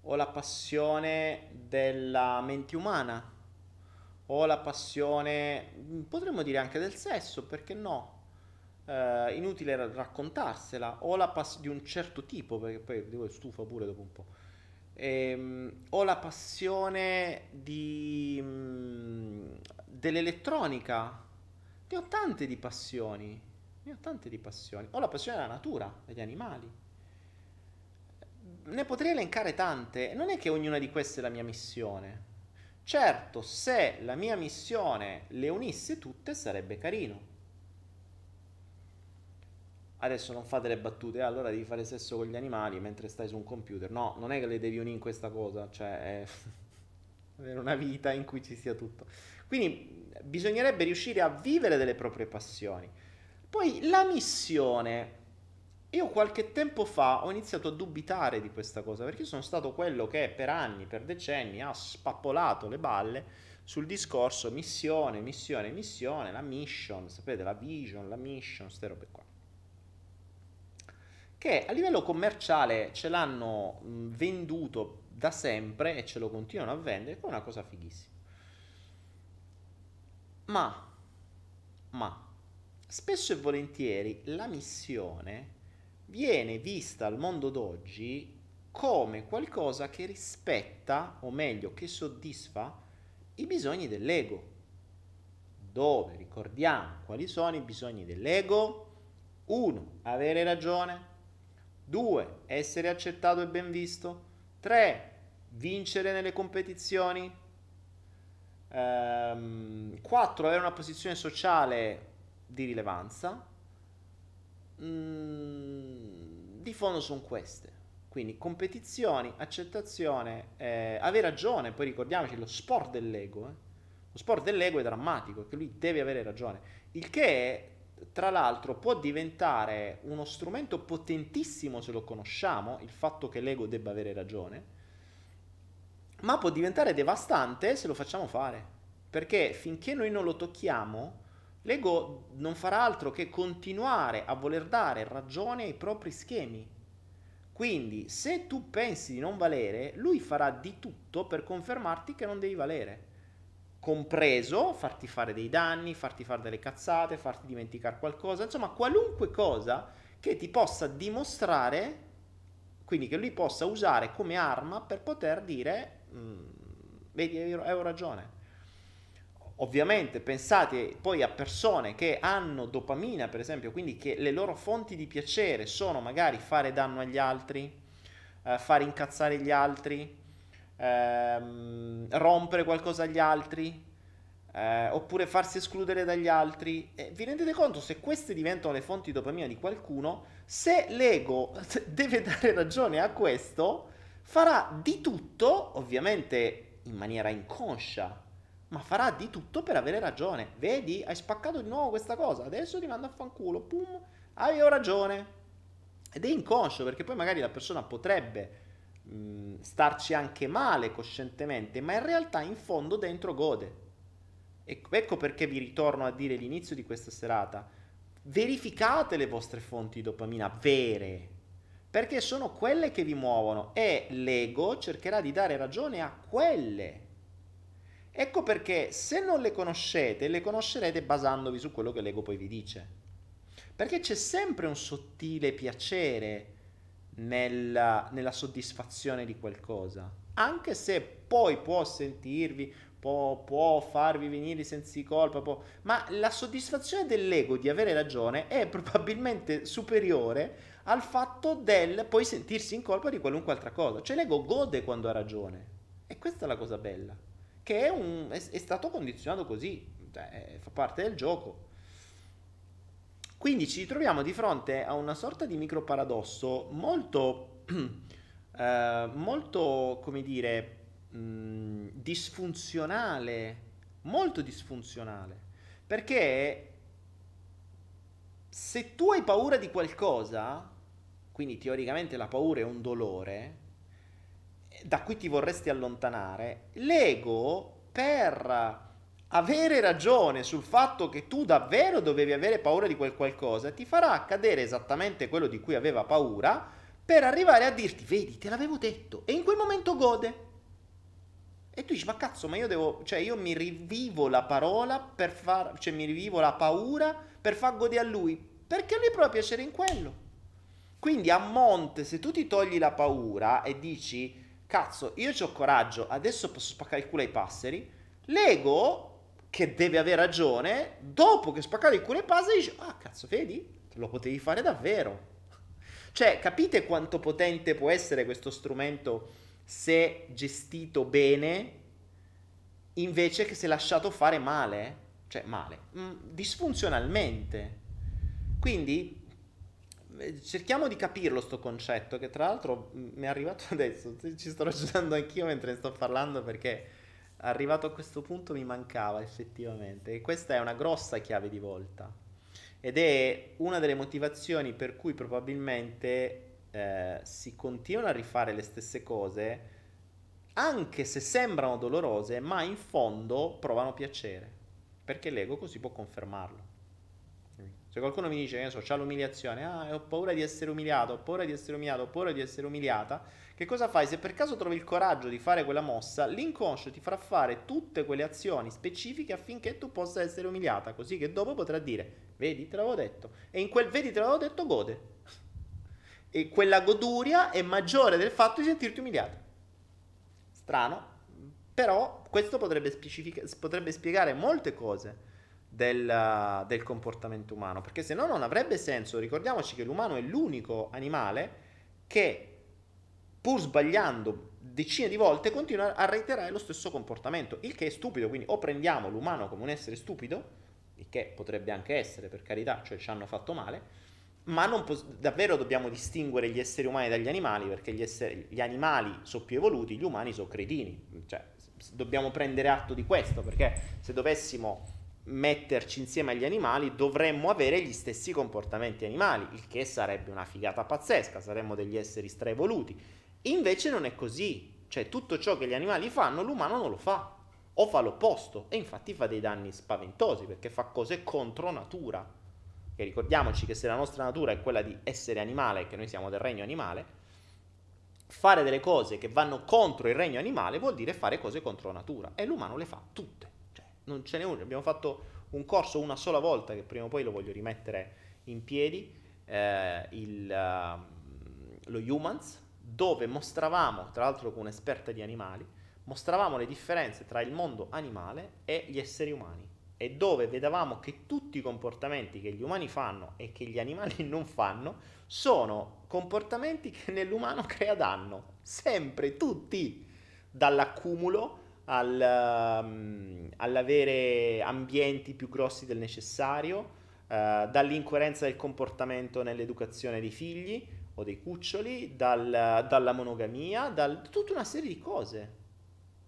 Ho la passione della mente umana. Ho la passione, potremmo dire anche del sesso, perché no? Eh, inutile raccontarsela, o la pass- di un certo tipo, perché poi devo stufa pure dopo un po'. Ehm, ho la passione di, mh, mm, dell'elettronica, ne ho tante di passioni, ne ho tante di passioni. Ho la passione della natura, degli animali. Ne potrei elencare tante, non è che ognuna di queste è la mia missione. Certo, se la mia missione le unisse tutte sarebbe carino adesso non fate le battute, eh, allora devi fare sesso con gli animali mentre stai su un computer. No, non è che le devi unire in questa cosa, cioè è avere una vita in cui ci sia tutto. Quindi bisognerebbe riuscire a vivere delle proprie passioni. Poi la missione. Io qualche tempo fa ho iniziato a dubitare di questa cosa perché sono stato quello che per anni, per decenni ha spappolato le balle sul discorso missione, missione, missione, la mission, sapete, la vision, la mission, queste robe qua che a livello commerciale ce l'hanno venduto da sempre e ce lo continuano a vendere, che è una cosa fighissima. Ma, ma, spesso e volentieri la missione viene vista al mondo d'oggi come qualcosa che rispetta, o meglio, che soddisfa i bisogni dell'ego. Dove ricordiamo quali sono i bisogni dell'ego? Uno, avere ragione. 2. Essere accettato e ben visto. 3. Vincere nelle competizioni. 4. Ehm, avere una posizione sociale di rilevanza. Mm, di fondo sono queste. Quindi competizioni, accettazione, eh, avere ragione, poi ricordiamoci lo sport dell'ego. Eh. Lo sport dell'ego è drammatico, perché lui deve avere ragione. Il che è tra l'altro può diventare uno strumento potentissimo se lo conosciamo, il fatto che l'ego debba avere ragione, ma può diventare devastante se lo facciamo fare. Perché finché noi non lo tocchiamo, l'ego non farà altro che continuare a voler dare ragione ai propri schemi. Quindi, se tu pensi di non valere, lui farà di tutto per confermarti che non devi valere. Compreso farti fare dei danni, farti fare delle cazzate, farti dimenticare qualcosa, insomma, qualunque cosa che ti possa dimostrare, quindi che lui possa usare come arma per poter dire, mm, vedi, avevo ragione. Ovviamente pensate poi a persone che hanno dopamina, per esempio, quindi che le loro fonti di piacere sono magari fare danno agli altri, eh, fare incazzare gli altri, ehm, rompere qualcosa agli altri, eh, oppure farsi escludere dagli altri. E vi rendete conto se queste diventano le fonti di dopamina di qualcuno, se l'ego deve dare ragione a questo, farà di tutto, ovviamente in maniera inconscia, ma farà di tutto per avere ragione. Vedi, hai spaccato di nuovo questa cosa, adesso ti mando a fanculo, pum, avevo ragione. Ed è inconscio perché poi magari la persona potrebbe mh, starci anche male coscientemente, ma in realtà in fondo dentro gode. Ecco, ecco perché vi ritorno a dire l'inizio di questa serata. Verificate le vostre fonti di dopamina vere, perché sono quelle che vi muovono e l'ego cercherà di dare ragione a quelle Ecco perché se non le conoscete, le conoscerete basandovi su quello che l'ego poi vi dice. Perché c'è sempre un sottile piacere nella, nella soddisfazione di qualcosa, anche se poi può sentirvi, può, può farvi venire di colpa, può... ma la soddisfazione dell'ego di avere ragione è probabilmente superiore al fatto del poi sentirsi in colpa di qualunque altra cosa. Cioè l'ego gode quando ha ragione. E questa è la cosa bella che è, un, è, è stato condizionato così, cioè, fa parte del gioco. Quindi ci troviamo di fronte a una sorta di micro paradosso molto, eh, molto come dire, mh, disfunzionale, molto disfunzionale, perché se tu hai paura di qualcosa, quindi teoricamente la paura è un dolore, da cui ti vorresti allontanare, l'ego per avere ragione sul fatto che tu davvero dovevi avere paura di quel qualcosa, ti farà accadere esattamente quello di cui aveva paura per arrivare a dirti, vedi, te l'avevo detto, e in quel momento gode. E tu dici, ma cazzo, ma io devo, cioè io mi rivivo la parola per far, cioè mi rivivo la paura per far godere a lui, perché lui prova piacere in quello. Quindi a monte, se tu ti togli la paura e dici, cazzo, io ho coraggio, adesso posso spaccare il culo ai passeri, l'ego, che deve avere ragione, dopo che spaccare il culo ai passeri, dice, ah cazzo, vedi? Lo potevi fare davvero. Cioè, capite quanto potente può essere questo strumento se gestito bene, invece che se lasciato fare male? Cioè, male, mm, disfunzionalmente. Quindi cerchiamo di capirlo sto concetto che tra l'altro mi è arrivato adesso, ci sto ragionando anch'io mentre sto parlando perché arrivato a questo punto mi mancava effettivamente. E questa è una grossa chiave di volta. Ed è una delle motivazioni per cui probabilmente eh, si continuano a rifare le stesse cose anche se sembrano dolorose ma in fondo provano piacere. Perché l'ego così può confermarlo. Se qualcuno mi dice, che so, c'ha l'umiliazione, ah, ho paura di essere umiliato, ho paura di essere umiliato, ho paura di essere umiliata, che cosa fai? Se per caso trovi il coraggio di fare quella mossa, l'inconscio ti farà fare tutte quelle azioni specifiche affinché tu possa essere umiliata, così che dopo potrà dire, vedi, te l'avevo detto. E in quel vedi, te l'avevo detto, gode. E quella goduria è maggiore del fatto di sentirti umiliata. Strano, però questo potrebbe, potrebbe spiegare molte cose del, del, comportamento umano, perché se no non avrebbe senso. Ricordiamoci che l'umano è l'unico animale che, pur sbagliando decine di volte, continua a reiterare lo stesso comportamento, il che è stupido. Quindi o prendiamo l'umano come un essere stupido, il che potrebbe anche essere, per carità, cioè ci hanno fatto male, ma pos- davvero dobbiamo distinguere gli esseri umani dagli animali, perché gli, esseri, gli animali sono più evoluti, gli umani sono cretini. Cioè, dobbiamo prendere atto di questo, perché se dovessimo metterci insieme agli animali dovremmo avere gli stessi comportamenti animali, il che sarebbe una figata pazzesca, saremmo degli esseri straevoluti. Invece non è così, Cioè tutto ciò che gli animali fanno, l'umano non lo fa, o fa l'opposto, e infatti fa dei danni spaventosi perché fa cose contro natura. E ricordiamoci che se la nostra natura è quella di essere animale, che noi siamo del regno animale, fare delle cose che vanno contro il regno animale vuol dire fare cose contro natura, e l'umano le fa tutte. Cioè, non ce n'è uno, abbiamo fatto un corso una sola volta che prima o poi lo voglio rimettere in piedi, eh, il, uh, lo Humans, dove mostravamo, tra l'altro con un'esperta di animali, mostravamo le differenze tra il mondo animale e gli esseri umani e dove vedevamo che tutti i comportamenti che gli umani fanno e che gli animali non fanno sono comportamenti che nell'umano crea danno, sempre, tutti, dall'accumulo al, um, all'avere ambienti più grossi del necessario, uh, dall'incoerenza del comportamento nell'educazione dei figli o dei cuccioli, dal, dalla monogamia, da tutta una serie di cose.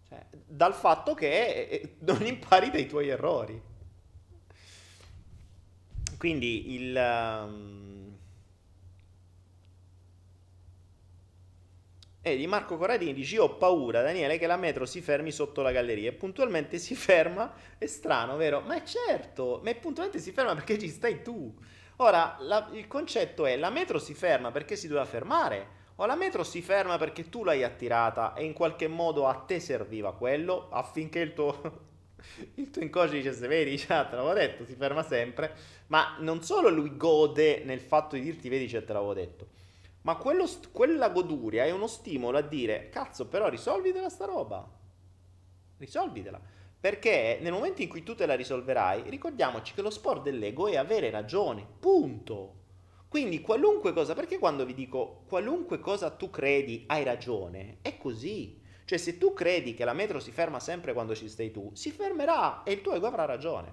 Cioè, dal fatto che eh, non impari dai tuoi errori. Quindi il... Um, E di Marco Corradini dice: ho paura, Daniele, che la metro si fermi sotto la galleria. E puntualmente si ferma. È strano, vero? Ma è certo, ma puntualmente si ferma perché ci stai tu. Ora, la, il concetto è: la metro si ferma perché si doveva fermare? O la metro si ferma perché tu l'hai attirata e in qualche modo a te serviva quello affinché il tuo, il tuo inconscio dicesse: Vedi, cioè, te l'avevo detto, si ferma sempre. Ma non solo lui gode nel fatto di dirti: Vedi, cioè, te l'avevo detto ma quello, quella goduria è uno stimolo a dire, cazzo, però risolvitela sta roba. Risolvitela. Perché nel momento in cui tu te la risolverai, ricordiamoci che lo sport dell'ego è avere ragione. Punto. Quindi qualunque cosa, perché quando vi dico qualunque cosa tu credi hai ragione, è così. Cioè se tu credi che la metro si ferma sempre quando ci stai tu, si fermerà e il tuo ego avrà ragione.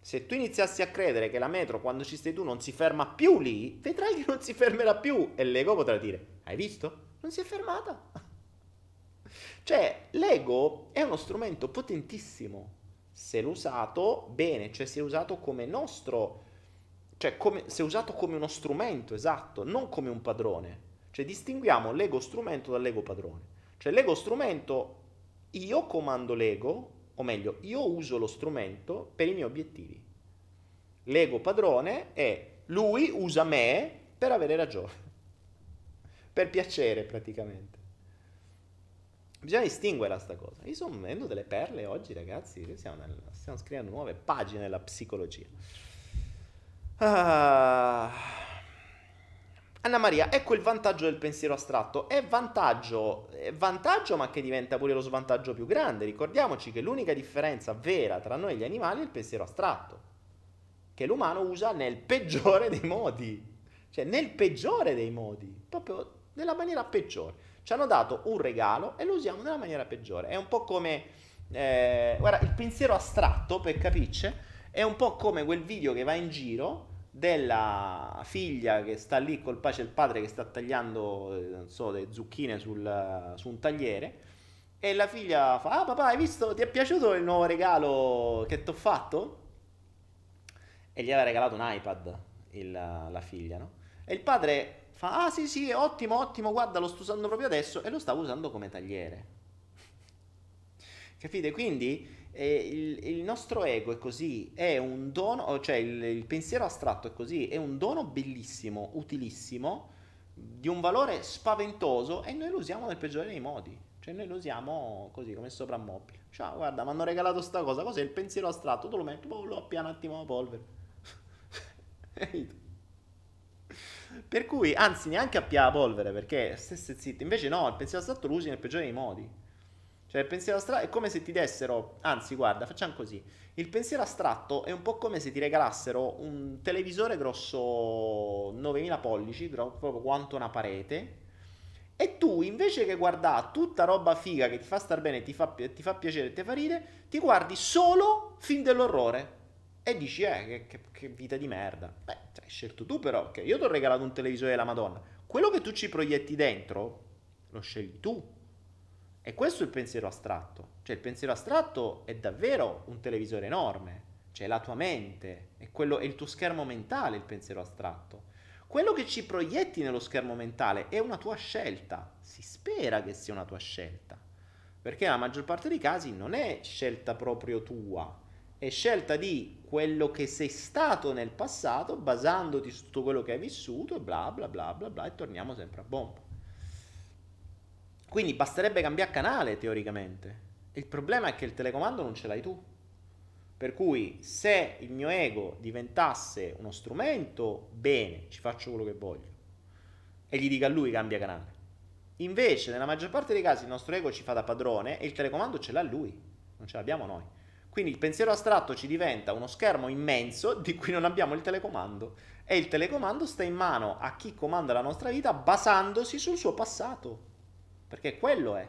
Se tu iniziassi a credere che la metro quando ci stai tu non si ferma più lì, vedrai che non si fermerà più e l'ego potrà dire, hai visto? Non si è fermata. Cioè, l'ego è uno strumento potentissimo se l'ho usato bene, cioè se è usato come nostro, cioè come, se è usato come uno strumento, esatto, non come un padrone. Cioè distinguiamo l'ego strumento dall'ego padrone. Cioè l'ego strumento, io comando l'ego o meglio, io uso lo strumento per i miei obiettivi. L'ego padrone è lui usa me per avere ragione, per piacere praticamente. Bisogna distinguere questa cosa. Io sto avendo delle perle oggi, ragazzi. Stiamo, nel, stiamo scrivendo nuove pagine della psicologia. Ah. Anna Maria, ecco il vantaggio del pensiero astratto. È vantaggio, è vantaggio, ma che diventa pure lo svantaggio più grande. Ricordiamoci che l'unica differenza vera tra noi e gli animali è il pensiero astratto, che l'umano usa nel peggiore dei modi. Cioè, nel peggiore dei modi, proprio nella maniera peggiore. Ci hanno dato un regalo e lo usiamo nella maniera peggiore. È un po' come, eh, guarda, il pensiero astratto, per capirci, è un po' come quel video che va in giro della figlia che sta lì col pace il padre che sta tagliando eh, so, le zucchine sul, su un tagliere e la figlia fa ah papà hai visto ti è piaciuto il nuovo regalo che ti ho fatto? e gli aveva regalato un iPad il, la figlia no? e il padre fa ah sì sì ottimo ottimo guarda lo sto usando proprio adesso e lo stavo usando come tagliere capite quindi il, il, nostro ego è così, è un dono, cioè il, il, pensiero astratto è così, è un dono bellissimo, utilissimo, di un valore spaventoso e noi lo usiamo nel peggiore dei modi. Cioè noi lo usiamo così come soprammobile. Ciao, guarda, mi hanno regalato sta cosa, cos'è il pensiero astratto? Tu lo metti, boh, lo appiano un attimo la polvere. per cui, anzi, neanche appia la polvere, perché stesse zitto. Invece no, il pensiero astratto lo usi nel peggiore dei modi. Cioè il pensiero astratto è come se ti dessero, anzi guarda, facciamo così. Il pensiero astratto è un po' come se ti regalassero un televisore grosso 9000 pollici, proprio quanto una parete, e tu invece che guardare tutta roba figa che ti fa star bene, ti fa, ti fa piacere ti fa ridere, ti guardi solo film dell'orrore. E dici, eh, che, che, vita di merda. Beh, hai scelto tu però, che io ti ho regalato un televisore della Madonna. Quello che tu ci proietti dentro, lo scegli tu e questo è il pensiero astratto. Cioè il pensiero astratto è davvero un televisore enorme, cioè la tua mente, è, quello, è il tuo schermo mentale il pensiero astratto. Quello che ci proietti nello schermo mentale è una tua scelta. Si spera che sia una tua scelta. Perché nella maggior parte dei casi non è scelta proprio tua, è scelta di quello che sei stato nel passato, basandoti su tutto quello che hai vissuto, e bla bla bla bla bla, e torniamo sempre a bomba. Quindi basterebbe cambiare canale teoricamente. Il problema è che il telecomando non ce l'hai tu. Per cui se il mio ego diventasse uno strumento, bene, ci faccio quello che voglio. E gli dica a lui cambia canale. Invece, nella maggior parte dei casi il nostro ego ci fa da padrone e il telecomando ce l'ha lui, non ce l'abbiamo noi. Quindi il pensiero astratto ci diventa uno schermo immenso di cui non abbiamo il telecomando e il telecomando sta in mano a chi comanda la nostra vita basandosi sul suo passato. Perché quello è,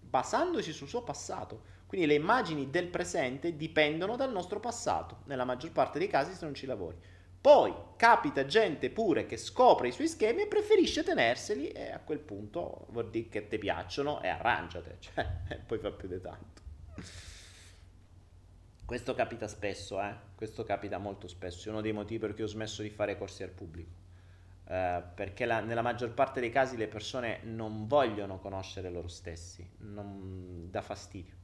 basandosi sul suo passato. Quindi le immagini del presente dipendono dal nostro passato, nella maggior parte dei casi se non ci lavori. Poi capita gente pure che scopre i suoi schemi e preferisce tenerseli e a quel punto vuol dire che ti piacciono e arrangiate, cioè, poi fa più di tanto. Questo capita spesso, eh? questo capita molto spesso, è uno dei motivi per cui ho smesso di fare corsi al pubblico. Uh, perché la, nella maggior parte dei casi le persone non vogliono conoscere loro stessi, non dà fastidio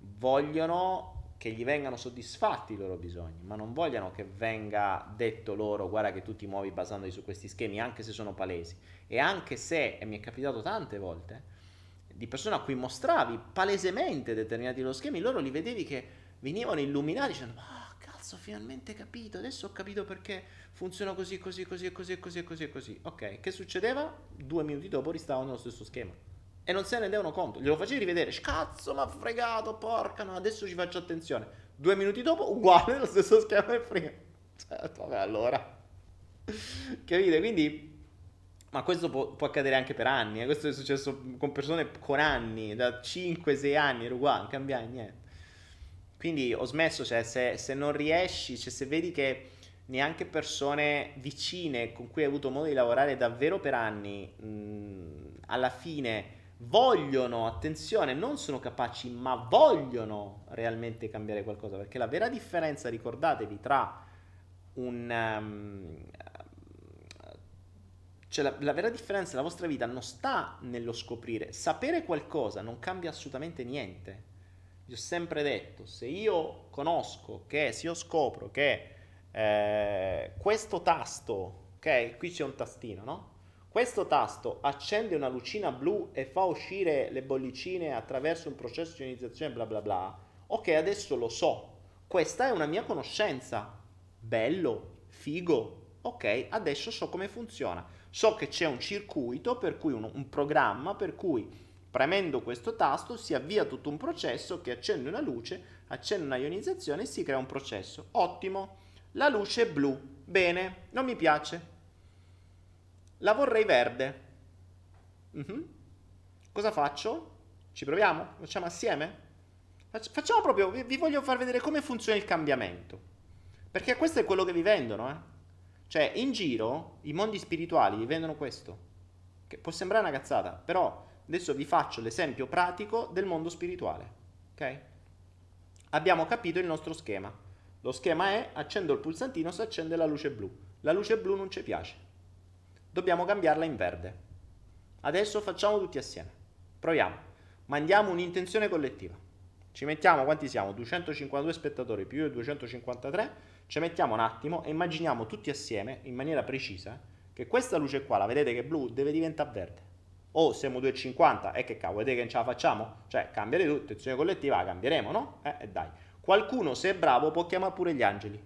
vogliono che gli vengano soddisfatti i loro bisogni, ma non vogliono che venga detto loro guarda che tu ti muovi basandoti su questi schemi, anche se sono palesi. E anche se, e mi è capitato tante volte, di persone a cui mostravi palesemente determinati loro schemi, loro li vedevi che venivano illuminati dicendo ah cazzo finalmente capito, adesso ho capito perché funziona così, così, così, così, così, così, così. Ok, che succedeva? Due minuti dopo ristavano nello stesso schema e non se ne rendevano conto. Glielo facevi rivedere, cazzo, ma fregato, porca, no, adesso ci faccio attenzione. Due minuti dopo, uguale, lo stesso schema e prima. Cioè, vabbè, allora. Capite? Quindi, ma questo può, può accadere anche per anni. Eh? Questo è successo con persone con anni, da 5-6 anni, era uguale, non cambiava niente. Quindi ho smesso, cioè, se, se non riesci, cioè, se vedi che neanche persone vicine con cui hai avuto modo di lavorare davvero per anni, mh, alla fine vogliono, attenzione, non sono capaci, ma vogliono realmente cambiare qualcosa, perché la vera differenza, ricordatevi, tra un... Um, cioè la, la, vera differenza della vostra vita non sta nello scoprire, sapere qualcosa non cambia assolutamente niente. Vi ho sempre detto, se io conosco che, se io scopro che eh, questo tasto, ok, qui c'è un tastino, no? Questo tasto accende una lucina blu e fa uscire le bollicine attraverso un processo di ionizzazione bla bla bla. Ok, adesso lo so. Questa è una mia conoscenza. Bello, figo. Ok, adesso so come funziona. So che c'è un circuito, per cui un, un programma, per cui premendo questo tasto si avvia tutto un processo che accende una luce, accende una ionizzazione e si crea un processo. Ottimo. La luce è blu. Bene, non mi piace la vorrei verde. Mm-hmm. Cosa faccio? Ci proviamo? Facciamo assieme? Facciamo proprio, vi, voglio far vedere come funziona il cambiamento. Perché questo è quello che vi vendono, eh. Cioè, in giro, i mondi spirituali vi vendono questo. Che può sembrare una cazzata, però adesso vi faccio l'esempio pratico del mondo spirituale. Ok? Abbiamo capito il nostro schema. Lo schema è accendo il pulsantino, si accende la luce blu. La luce blu non ci piace dobbiamo cambiarla in verde. Adesso facciamo tutti assieme. Proviamo. Mandiamo un'intenzione collettiva. Ci mettiamo, quanti siamo? 252 spettatori più io 253. Ci mettiamo un attimo e immaginiamo tutti assieme, in maniera precisa, che questa luce qua, la vedete che è blu, deve diventare verde. O siamo 250, e che cavolo, vedete che non ce la facciamo? Cioè, cambiare tutto, intenzione collettiva la cambieremo, no? Eh, dai. Qualcuno, se è bravo, può chiamare pure gli angeli.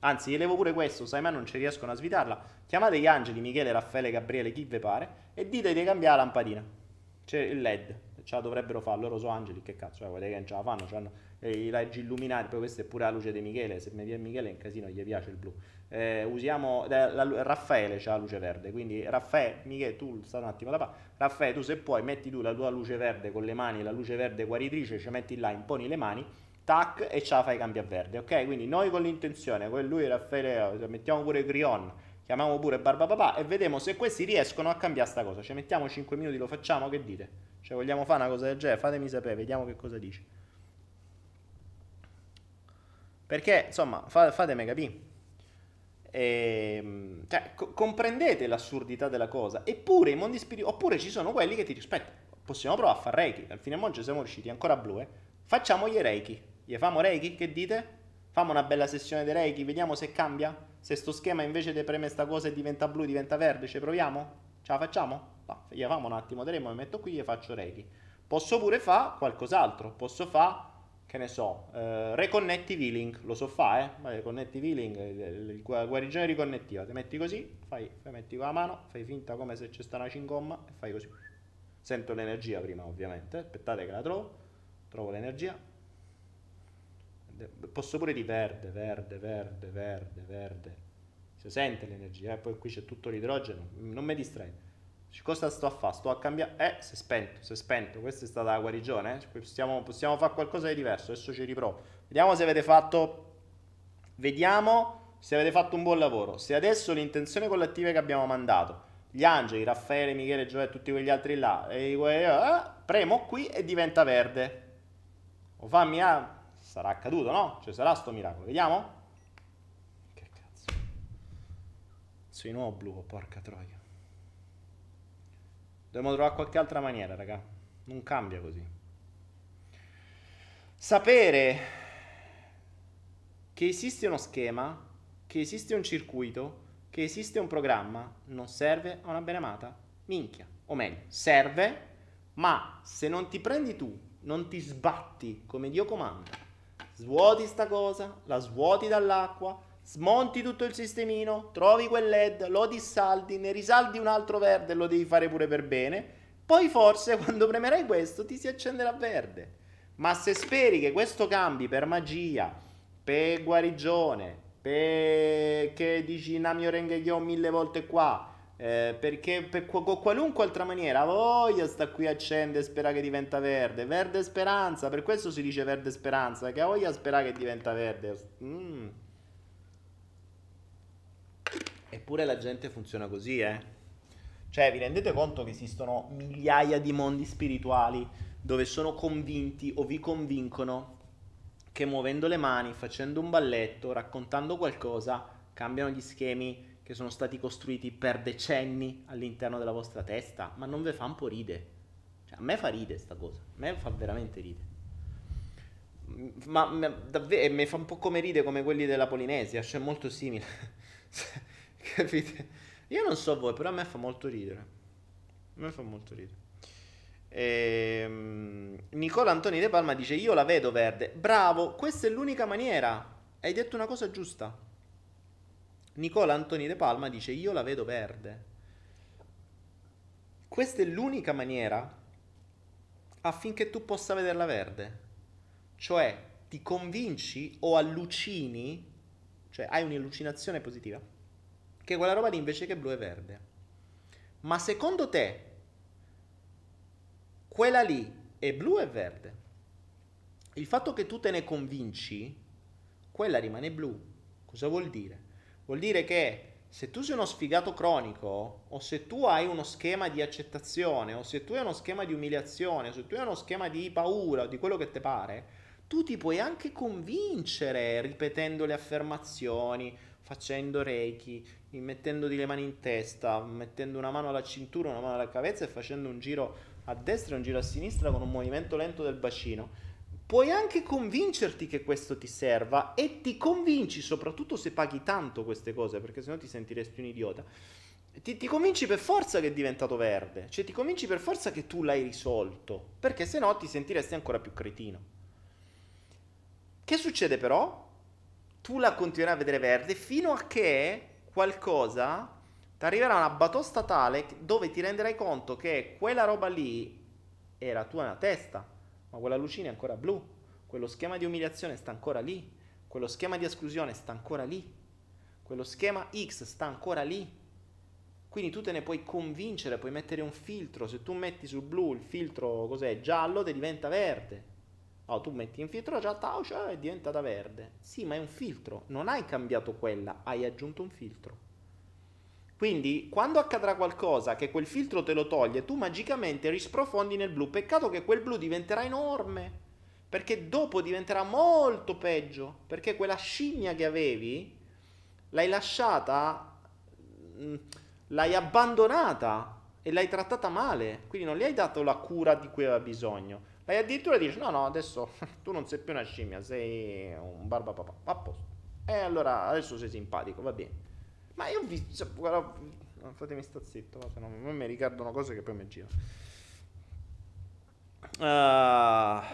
Anzi, gli levo pure questo, sai, ma non ci riescono a svitarla. Chiamate gli angeli, Michele, Raffaele, Gabriele, chi vi pare, e dite di cambiare la lampadina. C'è il LED, ce la dovrebbero fare, loro sono angeli, che cazzo, eh, vedete che non ce la fanno, hanno i raggi illuminati, poi questa è pure la luce di Michele, se mi viene Michele è un casino, gli piace il blu. Eh, usiamo, eh, la, Raffaele c'ha la luce verde, quindi Raffaele, Michele, tu stai un attimo da parte, Raffaele, tu se puoi metti tu la tua luce verde con le mani, la luce verde guaritrice, ci metti là, imponi le mani, tac, e ce la fai cambia verde, ok? Quindi noi con l'intenzione, con lui Raffaele, mettiamo pure Grion, chiamiamo pure Barbapapà e vediamo se questi riescono a cambiare sta cosa. Ci mettiamo 5 minuti, lo facciamo, che dite? Cioè vogliamo fare una cosa del genere? Fatemi sapere, vediamo che cosa dice. Perché, insomma, fatemi capire. E, ehm, cioè, co- comprendete l'assurdità della cosa. Eppure i mondi spirituali, oppure ci sono quelli che ti rispetto. Possiamo provare a fare Reiki. Al fine monge siamo riusciti ancora blu, eh. Facciamo gli Reiki. Gli famo Reiki? Che dite? Famo una bella sessione di Reiki, vediamo se cambia. Se sto schema invece di preme sta cosa e diventa blu, diventa verde, ci proviamo? Ce la facciamo? No, gli famo un attimo, vedremo, mi metto qui e faccio Reiki. Posso pure fare qualcos'altro. Posso fare che ne so, eh, reconnettive healing, lo so fare, eh? reconnettive healing, il, guarigione riconnettiva, ti metti così, fai, fai, metti con la mano, fai finta come se c'è sta una cingomma e fai così. Sento l'energia prima ovviamente, aspettate che la trovo, trovo l'energia. Posso pure di verde, verde, verde, verde, verde. Si sente l'energia, eh? poi qui c'è tutto l'idrogeno, non mi distrai. Cosa sto a fare? Sto a cambiare. Eh, si è spento, si è spento. Questa è stata la guarigione. Eh? Possiamo, possiamo fare qualcosa di diverso. Adesso ci riprovo. Vediamo se avete fatto. Vediamo se avete fatto un buon lavoro. Se adesso l'intenzione collettiva che abbiamo mandato, gli angeli, Raffaele, Michele, Gioele e tutti quegli altri là, e, eh, premo qui e diventa verde. O fammi a. Sarà accaduto, no? Cioè sarà sto miracolo. Vediamo? Che cazzo. Sono di nuovo blu, porca troia. Dobbiamo trovare qualche altra maniera, raga. Non cambia così. Sapere che esiste uno schema, che esiste un circuito, che esiste un programma, non serve a una benemata minchia. O meglio, serve, ma se non ti prendi tu, non ti sbatti come Dio comanda, svuoti sta cosa, la svuoti dall'acqua, smonti tutto il sistemino, trovi quel LED, lo dissaldi, ne risaldi un altro verde lo devi fare pure per bene, poi forse quando premerai questo ti si accenderà verde. Ma se speri che questo cambi per magia, per guarigione, per che dici Namio Rengekyo mille volte qua, eh, perché per qu- qualunque altra maniera voglia sta qui accende e spera che diventa verde verde speranza per questo si dice verde speranza che voglia spera che diventa verde mm. Eppure la gente funziona così, eh. Cioè, vi rendete conto che esistono migliaia di mondi spirituali dove sono convinti o vi convincono che muovendo le mani, facendo un balletto, raccontando qualcosa, cambiano gli schemi che sono stati costruiti per decenni all'interno della vostra testa? Ma non ve fa un po' ride? Cioè, a me fa ride sta cosa, a me fa veramente ride. Ma, ma davvero, mi fa un po' come ride come quelli della Polinesia, cioè molto simile. Capite? Io non so voi, però a me fa molto ridere. A me fa molto ridere. Ehm, Nicola Antoni De Palma dice: Io la vedo verde. Bravo, questa è l'unica maniera. Hai detto una cosa giusta. Nicola Antoni De Palma dice: Io la vedo verde. Questa è l'unica maniera affinché tu possa vederla verde. Cioè, ti convinci o allucini, cioè hai un'illucinazione positiva che quella roba lì invece che blu è verde. Ma secondo te quella lì è blu e verde? Il fatto che tu te ne convinci, quella rimane blu. Cosa vuol dire? Vuol dire che se tu sei uno sfigato cronico, o se tu hai uno schema di accettazione, o se tu hai uno schema di umiliazione, o se tu hai uno schema di paura, o di quello che ti pare, tu ti puoi anche convincere ripetendo le affermazioni, facendo reiki, mettendoti le mani in testa, mettendo una mano alla cintura, una mano alla cavezza e facendo un giro a destra e un giro a sinistra con un movimento lento del bacino. Puoi anche convincerti che questo ti serva e ti convinci, soprattutto se paghi tanto queste cose, perché sennò ti sentiresti un idiota. Ti, ti, convinci per forza che è diventato verde, cioè ti convinci per forza che tu l'hai risolto, perché sennò ti sentiresti ancora più cretino. Che succede però? Tu la continuerai a vedere verde fino a che qualcosa, ti arriverà una batosta tale dove ti renderai conto che quella roba lì era tua nella testa, ma quella lucina è ancora blu, quello schema di umiliazione sta ancora lì, quello schema di esclusione sta ancora lì, quello schema X sta ancora lì. Quindi tu te ne puoi convincere, puoi mettere un filtro, se tu metti sul blu il filtro cos'è giallo, ti diventa verde. Oh, tu metti in filtro già tau, cioè è diventata verde. Sì, ma è un filtro, non hai cambiato quella, hai aggiunto un filtro. Quindi, quando accadrà qualcosa che quel filtro te lo toglie, tu magicamente risprofondi nel blu. Peccato che quel blu diventerà enorme, perché dopo diventerà molto peggio, perché quella scimmia che avevi l'hai lasciata, mm, l'hai abbandonata e l'hai trattata male, quindi non gli hai dato la cura di cui aveva bisogno. Lei addirittura dice: No, no, adesso tu non sei più una scimmia, sei un barbapapà. A posto. E allora adesso sei simpatico, va bene. Ma io vi. Cioè, guarda, fatemi sta zitto, se no mi ricordano cose che poi mi girano. Uh,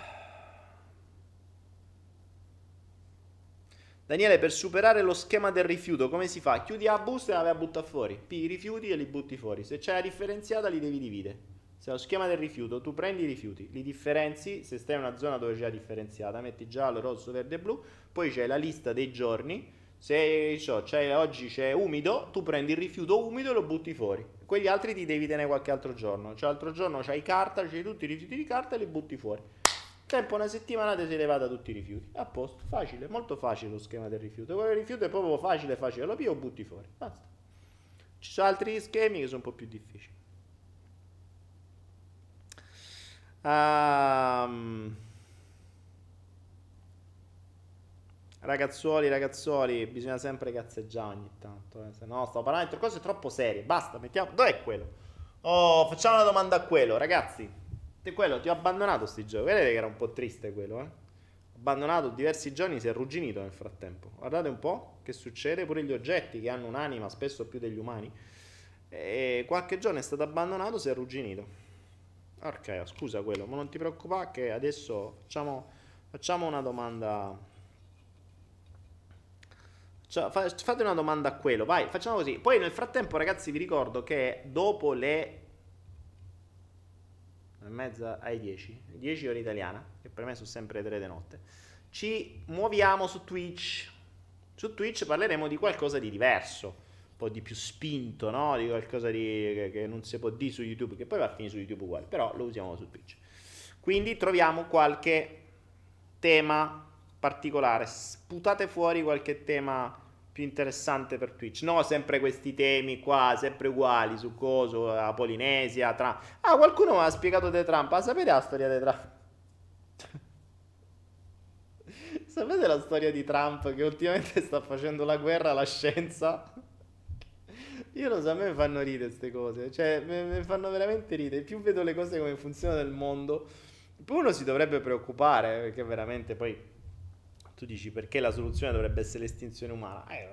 Daniele, per superare lo schema del rifiuto, come si fa? Chiudi la busta e la vai a buttare fuori. Pigli i rifiuti e li butti fuori. Se c'è la differenziata, li devi dividere. Se lo schema del rifiuto, tu prendi i rifiuti, li differenzi, se stai in una zona dove c'è differenziata, metti giallo, rosso, verde e blu, poi c'è la lista dei giorni, se so, c'è, oggi c'è umido, tu prendi il rifiuto umido e lo butti fuori. Quegli altri ti devi tenere qualche altro giorno. Cioè, l'altro giorno c'hai carta, c'hai tutti i rifiuti di carta e li butti fuori. Tempo una settimana ti sei levata tutti i rifiuti. A posto, facile, molto facile lo schema del rifiuto. Quello del rifiuto è proprio facile, facile. Lo pio e butti fuori. Basta. Ci sono altri schemi che sono un po' più difficili. Um, ragazzuoli, ragazzuoli, bisogna sempre cazzeggiare ogni tanto. Eh. Se no, sto parlando di cose troppo serie. Basta, mettiamo. Dov'è quello? Oh, facciamo una domanda a quello, ragazzi. Te quello ti ho abbandonato sti giochi. Vedete che era un po' triste quello, eh? Abbandonato diversi giorni, si è arrugginito nel frattempo. Guardate un po' che succede. Pure gli oggetti che hanno un'anima, spesso più degli umani. E qualche giorno è stato abbandonato, si è arrugginito. Ok, scusa quello, ma non ti preoccupare che adesso facciamo, facciamo una domanda. Cioè, fate una domanda a quello, vai, facciamo così. Poi nel frattempo, ragazzi, vi ricordo che dopo le e mezza ai 10, 10 ore italiana, che per me sono sempre 3 di notte, ci muoviamo su Twitch. Su Twitch parleremo di qualcosa di diverso po' di più spinto, no? Di qualcosa di, che, che, non si può dire su YouTube, che poi va a finire su YouTube uguale, però lo usiamo su Twitch. Quindi troviamo qualche tema particolare, sputate fuori qualche tema più interessante per Twitch. No, sempre questi temi qua, sempre uguali su coso, la Polinesia, Trump. Ah, qualcuno mi ha spiegato di Trump. Ah, sapete la storia di Trump? sapete la storia di Trump che ultimamente sta facendo la guerra alla scienza? Io lo so, a me fanno ridere queste cose, cioè mi fanno veramente ridere. Più vedo le cose come funzionano nel mondo, più uno si dovrebbe preoccupare, perché veramente poi tu dici perché la soluzione dovrebbe essere l'estinzione umana. Eh,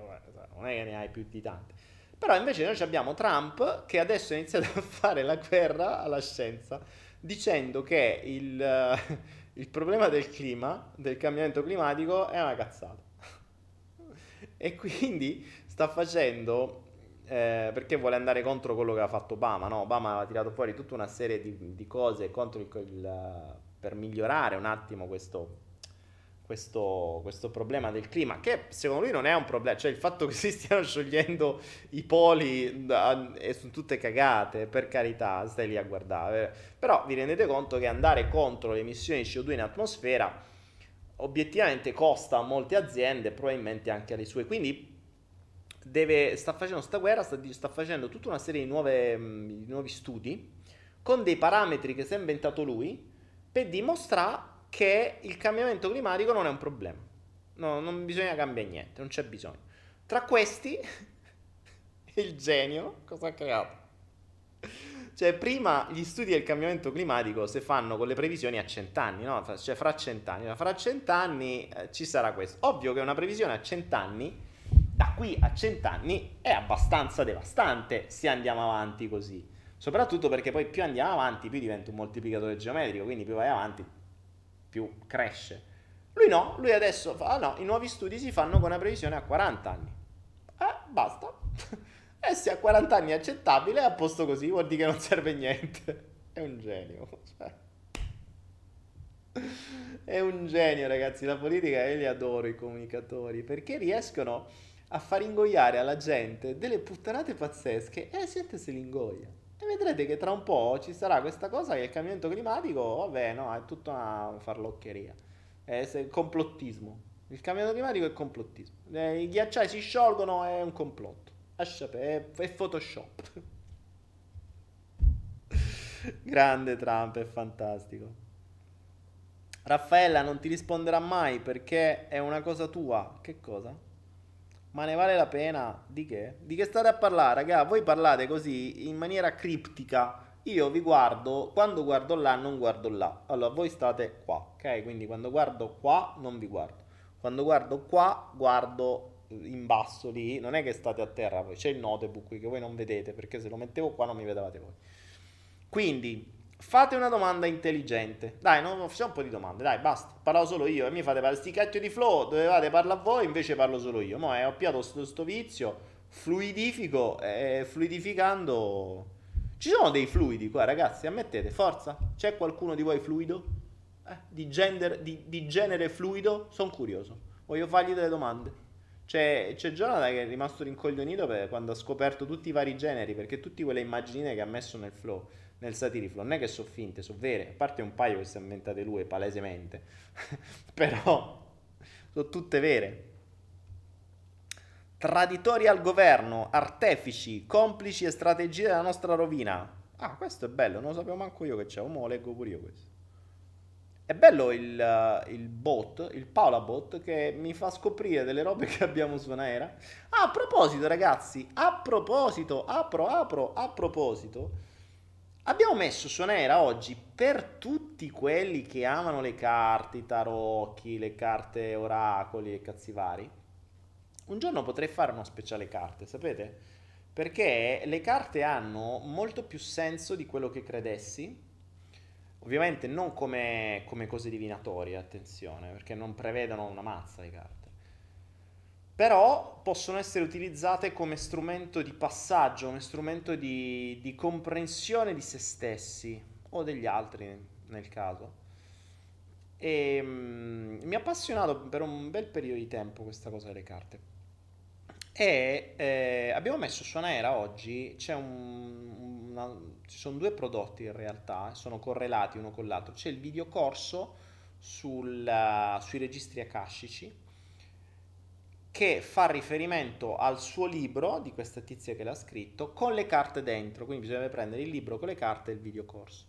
non è che ne hai più di tante. Però invece noi abbiamo Trump che adesso ha iniziato a fare la guerra alla scienza dicendo che il, il problema del clima, del cambiamento climatico è una cazzata. E quindi sta facendo eh, perché vuole andare contro quello che ha fatto Obama. No? Obama ha tirato fuori tutta una serie di, di cose il, il, per migliorare un attimo questo, questo, questo, problema del clima, che secondo lui non è un problema, cioè il fatto che si stiano sciogliendo i poli e sono tutte cagate, per carità, stai lì a guardare, però vi rendete conto che andare contro le emissioni di CO2 in atmosfera obiettivamente costa a molte aziende, probabilmente anche alle sue, quindi deve, sta facendo questa guerra, sta, sta, facendo tutta una serie di, nuove, mm, di nuovi studi con dei parametri che si è inventato lui per dimostrare che il cambiamento climatico non è un problema. No, non bisogna cambiare niente, non c'è bisogno. Tra questi, il genio cosa ha creato? Cioè, prima gli studi del cambiamento climatico si fanno con le previsioni a cent'anni, no? Cioè, fra cent'anni. Fra cent'anni eh, ci sarà questo. Ovvio che una previsione a cent'anni da qui a cent'anni è abbastanza devastante se andiamo avanti così. Soprattutto perché poi più andiamo avanti, più diventa un moltiplicatore geometrico, quindi più vai avanti, più cresce. Lui no, lui adesso fa, ah no, i nuovi studi si fanno con una previsione a 40 anni. Eh, basta. e se a 40 anni è accettabile, è a posto così, vuol dire che non serve niente. È un genio. Cioè. È un genio, ragazzi. La politica, io li adoro i comunicatori, perché riescono a far ingoiare alla gente delle puttanate pazzesche e la gente se li ingoia. E vedrete che tra un po' ci sarà questa cosa che il cambiamento climatico, vabbè, no, è tutta una farloccheria. È complottismo. Il cambiamento climatico è complottismo. Eh, I ghiacciai si sciolgono, è un complotto. È, Photoshop. Grande Trump, è fantastico. Raffaella non ti risponderà mai perché è una cosa tua. Che cosa? Ma ne vale la pena? Di che? Di che state a parlare, raga? Voi parlate così in maniera criptica. Io vi guardo, quando guardo là non guardo là. Allora, voi state qua, ok? Quindi quando guardo qua non vi guardo. Quando guardo qua, guardo in basso lì. Non è che state a terra, poi c'è il notebook qui che voi non vedete, perché se lo mettevo qua non mi vedevate voi. Quindi, Fate una domanda intelligente. Dai, non facciamo un po' di domande. Dai, basta. Parlo solo io. E mi fate parlare sti cacchio di flow. Dovevate parlare voi, invece parlo solo io. Mo' eh, ho piato sto, sto vizio. Fluidifico. E fluidificando. Ci sono dei fluidi qua, ragazzi. Ammettete, forza. C'è qualcuno di voi fluido? Eh, di, gender, di, di genere fluido? Sono curioso. Voglio fargli delle domande. C'è, c'è Jonathan che è rimasto rincoglionito quando ha scoperto tutti i vari generi, perché tutte quelle immaginine che ha messo nel flow nel satiriflo non è che sono finte, sono vere, a parte un paio che si è inventate lui palesemente, però sono tutte vere. Traditori al governo, artefici, complici e strategie della nostra rovina. Ah, questo è bello, non lo sapevo manco io che c'è, mo lo leggo pure io questo. È bello il, uh, il, bot, il Paola bot, che mi fa scoprire delle robe che abbiamo su Anaera. Ah, a proposito, ragazzi, a proposito, apro, apro, a proposito, Abbiamo messo su Nera oggi per tutti quelli che amano le carte, i tarocchi, le carte oracoli e cazzi vari. Un giorno potrei fare uno speciale carte, sapete? Perché le carte hanno molto più senso di quello che credessi. Ovviamente non come, come cose divinatorie, attenzione, perché non prevedono una mazza le carte però possono essere utilizzate come strumento di passaggio, come strumento di, di comprensione di se stessi o degli altri nel caso. E um, mi ha appassionato per un bel periodo di tempo questa cosa delle carte. E eh, abbiamo messo su Anaera oggi, un, una, ci sono due prodotti in realtà, sono correlati uno con l'altro. C'è il videocorso sul, sui registri akashici che fa riferimento al suo libro di questa tizia che l'ha scritto con le carte dentro, quindi bisogna prendere il libro con le carte e il videocorso.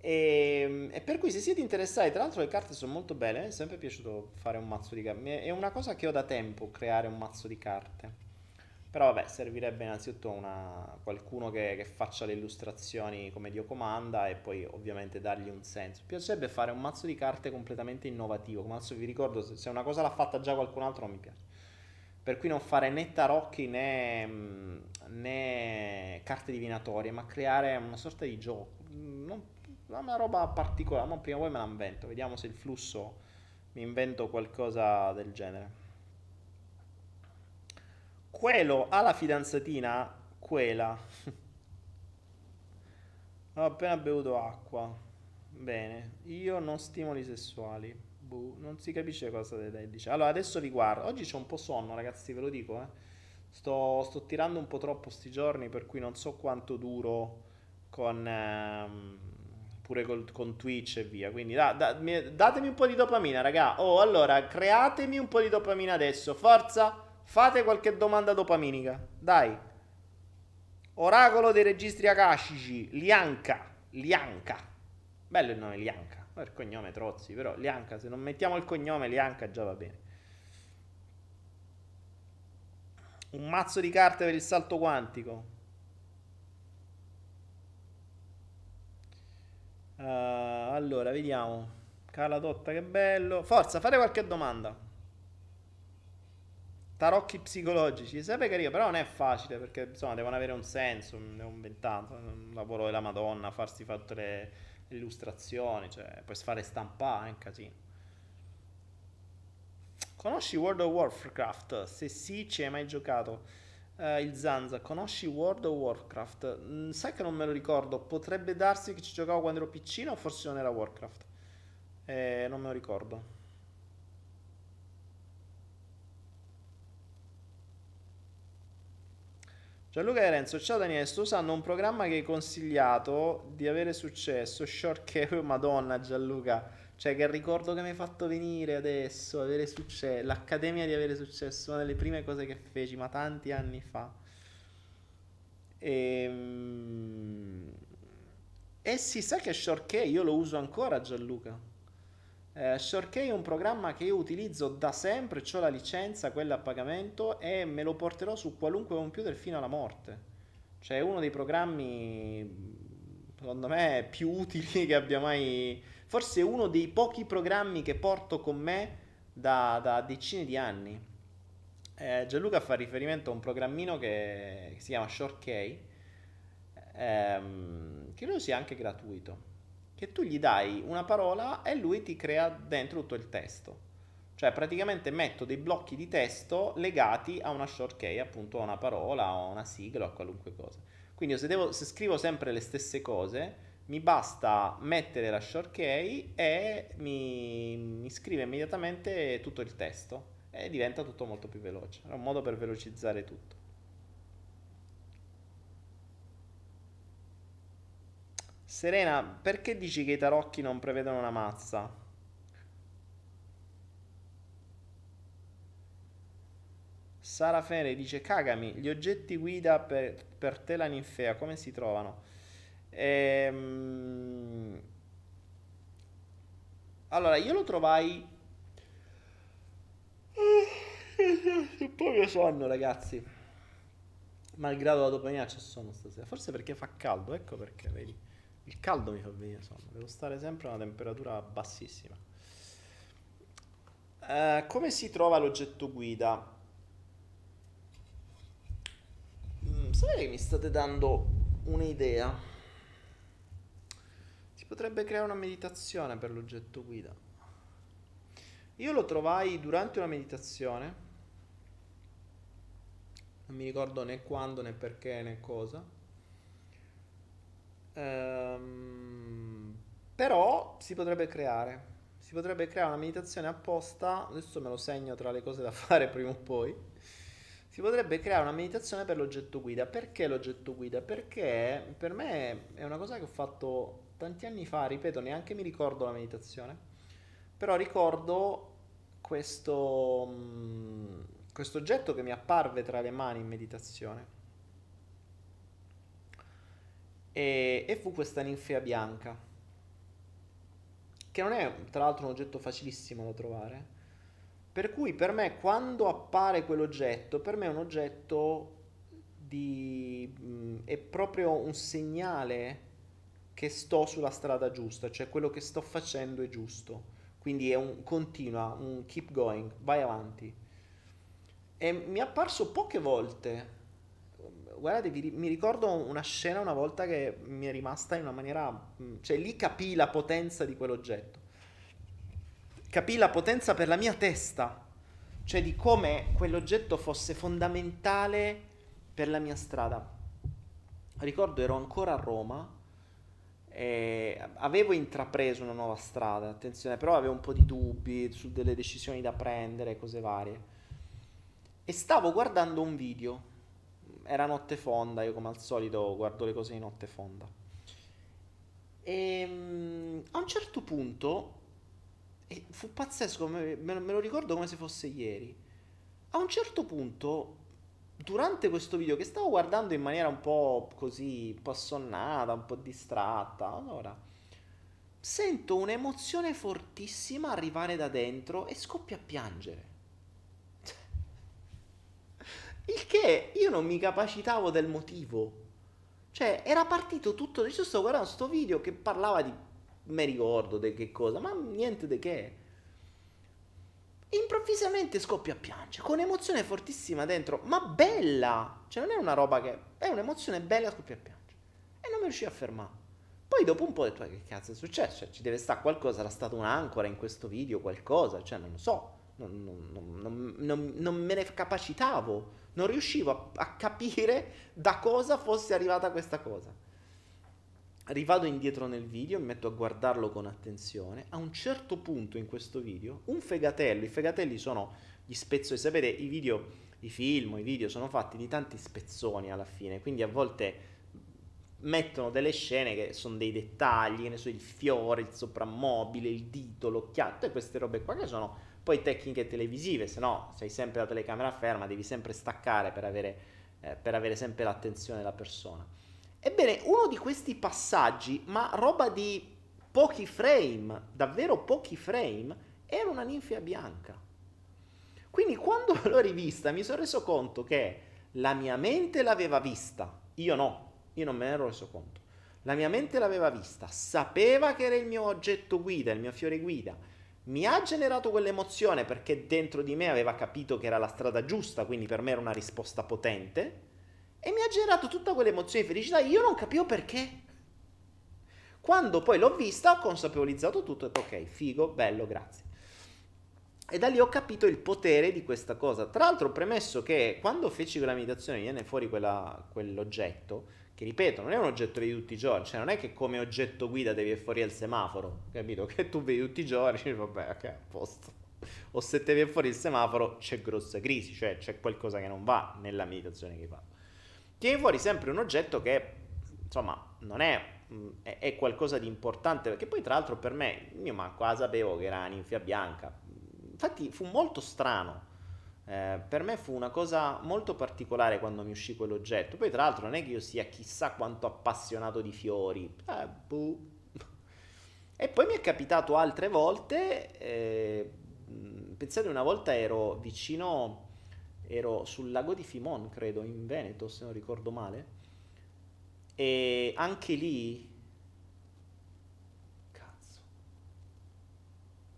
E, ehm, e, per cui se siete interessati, tra l'altro le carte sono molto belle, mi è sempre piaciuto fare un mazzo di carte, è una cosa che ho da tempo creare un mazzo di carte. Però vabbè, servirebbe innanzitutto una, qualcuno che, che, faccia le illustrazioni come Dio comanda e poi ovviamente dargli un senso. Mi piacerebbe fare un mazzo di carte completamente innovativo, come adesso vi ricordo, se una cosa l'ha fatta già qualcun altro non mi piace per cui non fare né tarocchi né, mm, né carte divinatorie, ma creare una sorta di gioco, non, una roba particolare, ma prima o poi me la invento, vediamo se il flusso mi invento qualcosa del genere. Quello ha la fidanzatina, quella. Ho appena bevuto acqua. Bene, io non stimoli sessuali. Boh, non si capisce cosa dice. Allora, adesso riguardo. Oggi c'è un po' sonno, ragazzi, ve lo dico. Eh. Sto, sto, tirando un po' troppo sti giorni, per cui non so quanto duro con, ehm, pure col, con Twitch e via. Quindi da, da, mi, datemi un po' di dopamina, raga. Oh, allora, createmi un po' di dopamina adesso. Forza, fate qualche domanda dopaminica. Dai. Oracolo dei registri akashici, Lianca. Lianca. Bello il nome, Lianca il cognome Trozzi, però Lianca, se non mettiamo il cognome Lianca già va bene. Un mazzo di carte per il salto quantico. Uh, allora, vediamo. Carla Totta, che bello. Forza, fate qualche domanda. Tarocchi psicologici, sarebbe carino, però non è facile perché insomma devono avere un senso, devo inventato, un lavoro della Madonna, farsi fatto le illustrazioni, cioè puoi fare stampare, è un casino. Conosci World of Warcraft? Se sì, ci hai mai giocato? Uh, il Zanza, conosci World of Warcraft? Mm, sai che non me lo ricordo, potrebbe darsi che ci giocavo quando ero piccino o forse non era Warcraft? Eh, non me lo ricordo. Gianluca Lorenzo, ciao Daniele, sto usando un programma che hai consigliato di avere successo, Shortcake, madonna Gianluca, cioè che ricordo che mi hai fatto venire adesso, avere successo, l'Accademia di avere successo, una delle prime cose che feci, ma tanti anni fa. E, ehm, e si sa che Shortcake io lo uso ancora Gianluca. Eh, Shortkey è un programma che io utilizzo da sempre, ho la licenza, quella a pagamento e me lo porterò su qualunque computer fino alla morte. Cioè è uno dei programmi, secondo me, più utili che abbia mai... Forse uno dei pochi programmi che porto con me da, da decine di anni. Eh, Gianluca fa riferimento a un programmino che, si chiama Shortkey, ehm, credo sia anche gratuito che tu gli dai una parola e lui ti crea dentro tutto il testo. Cioè praticamente metto dei blocchi di testo legati a una short key, appunto a una parola, a una sigla o a qualunque cosa. Quindi se, devo, se scrivo sempre le stesse cose, mi basta mettere la short key e mi, mi scrive immediatamente tutto il testo e diventa tutto molto più veloce. È un modo per velocizzare tutto. Serena, perché dici che i tarocchi non prevedono una mazza? Sara Fere dice cagami, gli oggetti guida per, per te la ninfea, come si trovano? Ehm... Allora, io lo trovai... Un po' mio sonno, ragazzi. Malgrado la dopamina c'è sonno stasera. Forse perché fa caldo, ecco perché, vedi. Il caldo mi fa venire sonno, devo stare sempre a una temperatura bassissima. Eh, come si trova l'oggetto guida? Mm, sapete che mi state dando un'idea? Si potrebbe creare una meditazione per l'oggetto guida. Io lo trovai durante una meditazione, non mi ricordo né quando né perché né cosa Ehm, però si potrebbe creare. Si potrebbe creare una meditazione apposta. Adesso me lo segno tra le cose da fare prima o poi. Si potrebbe creare una meditazione per l'oggetto guida. Perché l'oggetto guida? Perché per me è una cosa che ho fatto tanti anni fa, ripeto, neanche mi ricordo la meditazione. Però ricordo questo, mm, questo oggetto che mi apparve tra le mani in meditazione e, e fu questa ninfea bianca, che non è tra l'altro un oggetto facilissimo da trovare. Per cui per me quando appare quell'oggetto, per me è un oggetto di... Mh, è proprio un segnale che sto sulla strada giusta, cioè quello che sto facendo è giusto. Quindi è un continua, un keep going, vai avanti. E mi è apparso poche volte guardate, vi, mi ricordo una scena una volta che mi è rimasta in una maniera... Mm, cioè lì capì la potenza di quell'oggetto. Capì la potenza per la mia testa. Cioè di come quell'oggetto fosse fondamentale per la mia strada. Ricordo ero ancora a Roma e avevo intrapreso una nuova strada, attenzione, però avevo un po' di dubbi su delle decisioni da prendere, cose varie. E stavo guardando un video era notte fonda, io come al solito guardo le cose di notte fonda. E um, a un certo punto, e fu pazzesco, me, me, me lo ricordo come se fosse ieri, a un certo punto, durante questo video che stavo guardando in maniera un po' così, un po' assonnata, un po' distratta, allora sento un'emozione fortissima arrivare da dentro e scoppio a piangere. Il che io non mi capacitavo del motivo. Cioè, era partito tutto. Io sto guardando questo video che parlava di. Mi ricordo di che cosa, ma niente di che. Improvvisamente scoppia a piangere con emozione fortissima dentro, ma bella. Cioè, non è una roba che. È un'emozione bella, scoppia a piangere. E non mi riuscivo a fermare. Poi dopo un po' ho detto, che cazzo è successo? Cioè, ci deve stare qualcosa, era stata un'ancora in questo video, qualcosa, cioè non lo so, non, non, non, non me ne capacitavo non riuscivo a, a capire da cosa fosse arrivata questa cosa. Rivado indietro nel video, mi metto a guardarlo con attenzione. A un certo punto in questo video, un fegatello, i fegatelli sono gli spezzoni, sapete, i video, i film, i video sono fatti di tanti spezzoni alla fine, quindi a volte mettono delle scene che sono dei dettagli, che ne so, il fiore, il soprammobile, il dito, l'occhiato e queste robe qua che sono poi tecniche televisive, se no sei sempre la telecamera ferma, devi sempre staccare per avere, eh, per avere sempre l'attenzione della persona. Ebbene, uno di questi passaggi, ma roba di pochi frame, davvero pochi frame, era una ninfea bianca. Quindi quando l'ho rivista mi sono reso conto che la mia mente l'aveva vista, io no, io non me ne ero reso conto. La mia mente l'aveva vista, sapeva che era il mio oggetto guida, il mio fiore guida. Mi ha generato quell'emozione perché dentro di me aveva capito che era la strada giusta, quindi per me era una risposta potente. E mi ha generato tutta quell'emozione di felicità. Io non capivo perché. Quando poi l'ho vista, ho consapevolizzato tutto e ho detto ok, figo, bello, grazie. E da lì ho capito il potere di questa cosa. Tra l'altro, premesso che quando feci quella meditazione viene fuori quella, quell'oggetto, che ripeto, non è un oggetto vedi tutti i giorni, cioè non è che come oggetto guida devi fuori il semaforo, capito? Che tu vedi tutti i giorni, vabbè, ok, a posto. O se te viene fuori il semaforo c'è grossa crisi, cioè c'è qualcosa che non va nella meditazione che fa. Tieni fuori sempre un oggetto che, insomma, non è, è, è qualcosa di importante, perché poi tra l'altro per me, io ma qua sapevo che era ninfia bianca, infatti fu molto strano eh, per me fu una cosa molto particolare quando mi uscì quell'oggetto. Poi, tra l'altro, non è che io sia chissà quanto appassionato di fiori. Eh, boh. E poi mi è capitato altre volte. Eh, pensate, una volta ero vicino, ero sul lago di Fimon, credo, in Veneto, se non ricordo male. E anche lì. Cazzo.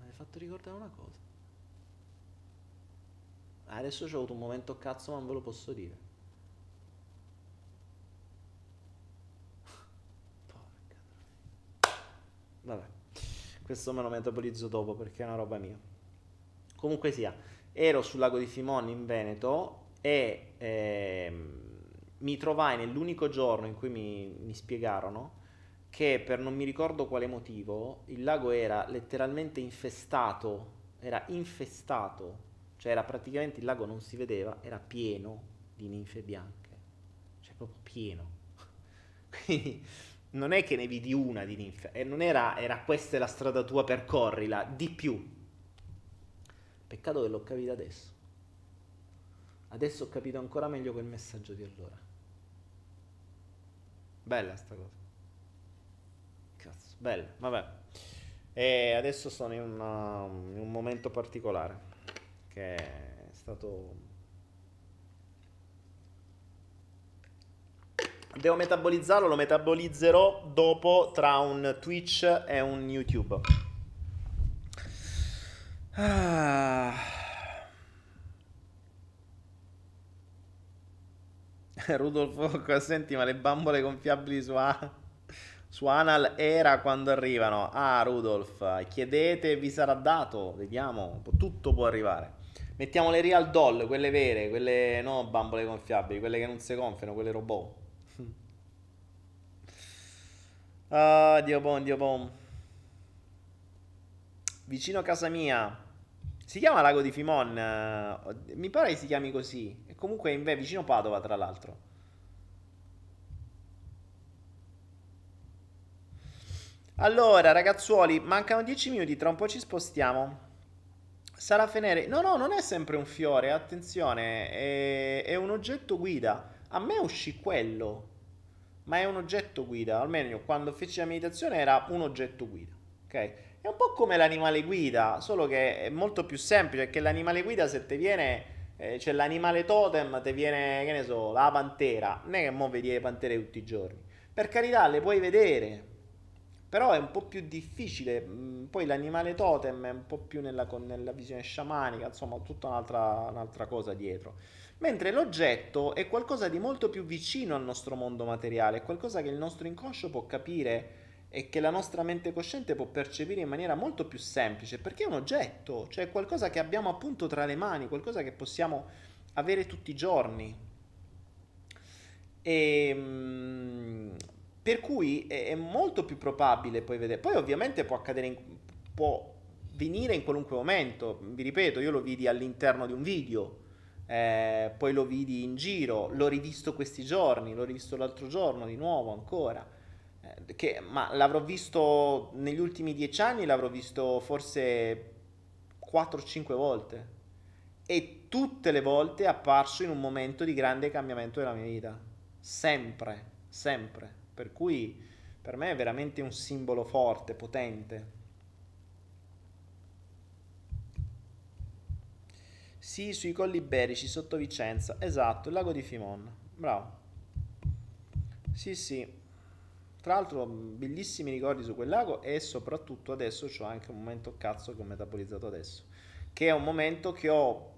Mi hai fatto ricordare una cosa. Adesso ho avuto un momento cazzo, ma non ve lo posso dire. Porca Vabbè, questo me lo metabolizzo dopo perché è una roba mia. Comunque sia, ero sul lago di Fimoni in Veneto e ehm, mi trovai nell'unico giorno in cui mi, mi spiegarono che per non mi ricordo quale motivo il lago era letteralmente infestato, era infestato cioè era praticamente il lago non si vedeva, era pieno di ninfe bianche, cioè proprio pieno. Quindi non è che ne vidi una di ninfe, e non era, era questa è la strada tua, percorrila, di più. Peccato che l'ho capito adesso. Adesso ho capito ancora meglio quel messaggio di allora. Bella sta cosa. Cazzo, bella, vabbè. E adesso sono in, una, in un momento particolare che è stato... Devo metabolizzarlo, lo metabolizzerò dopo tra un Twitch e un YouTube. Ah. Rudolfo, senti, ma le bambole gonfiabili su, A- su Anal era quando arrivano. Ah, Rudolf, chiedete, vi sarà dato. Vediamo, tutto può arrivare. Mettiamo le real doll, quelle vere, quelle no bambole gonfiabili, quelle che non si gonfiano, quelle robot. Ah, Dio bon, Dio bon. Vicino a casa mia. Si chiama Lago di Fimon. Mi pare che si chiami così. E comunque è vicino Padova, tra l'altro. Allora, ragazzuoli, mancano 10 minuti, tra un po' ci spostiamo. Sarà Fenere. No, no, non è sempre un fiore, attenzione, è, è, un oggetto guida. A me uscì quello, ma è un oggetto guida. Almeno quando feci la meditazione era un oggetto guida. Ok? È un po' come l'animale guida, solo che è molto più semplice, perché l'animale guida se ti viene, eh, c'è l'animale totem, ti viene, che ne so, la pantera. Non è che mo vedi le pantere tutti i giorni. Per carità, le puoi vedere, però è un po' più difficile. Mm, poi l'animale totem è un po' più nella, nella visione sciamanica, insomma, tutta un'altra, un'altra cosa dietro. Mentre l'oggetto è qualcosa di molto più vicino al nostro mondo materiale, è qualcosa che il nostro inconscio può capire e che la nostra mente cosciente può percepire in maniera molto più semplice, perché è un oggetto, cioè qualcosa che abbiamo appunto tra le mani, qualcosa che possiamo avere tutti i giorni. E ehm, per cui è, è, molto più probabile poi vedere. Poi ovviamente può accadere, in, può venire in qualunque momento. Vi ripeto, io lo vidi all'interno di un video, eh, poi lo vidi in giro, l'ho rivisto questi giorni, l'ho rivisto l'altro giorno di nuovo ancora. Eh, che, ma l'avrò visto negli ultimi dieci anni, l'avrò visto forse 4-5 volte. E tutte le volte è apparso in un momento di grande cambiamento della mia vita. Sempre, sempre. Per cui Per me è veramente un simbolo forte, potente. Sì, sui colli iberici, sotto Vicenza. Esatto, il lago di Fimon. Bravo. Sì, sì. Tra l'altro, bellissimi ricordi su quel lago e soprattutto adesso ho anche un momento cazzo che ho metabolizzato adesso. Che è un momento che ho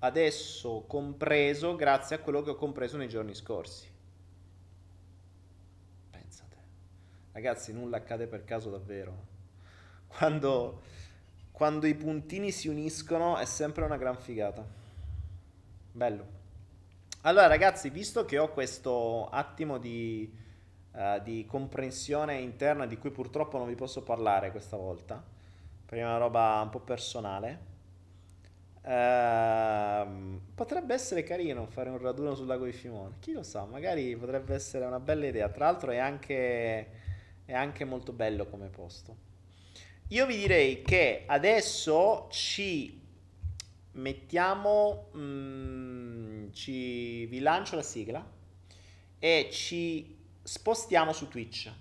adesso compreso grazie a quello che ho compreso nei giorni scorsi. Pensate. Ragazzi, nulla accade per caso davvero. Quando, quando i puntini si uniscono è sempre una gran figata. Bello. Allora ragazzi, visto che ho questo attimo di, uh, di comprensione interna di cui purtroppo non vi posso parlare questa volta, perché è una roba un po' personale, Uh, potrebbe essere carino fare un raduno sul lago di Fimone. Chi lo sa, magari potrebbe essere una bella idea. Tra l'altro è anche, è anche molto bello come posto. Io vi direi che adesso ci mettiamo, mm, ci, vi lancio la sigla e ci spostiamo su Twitch.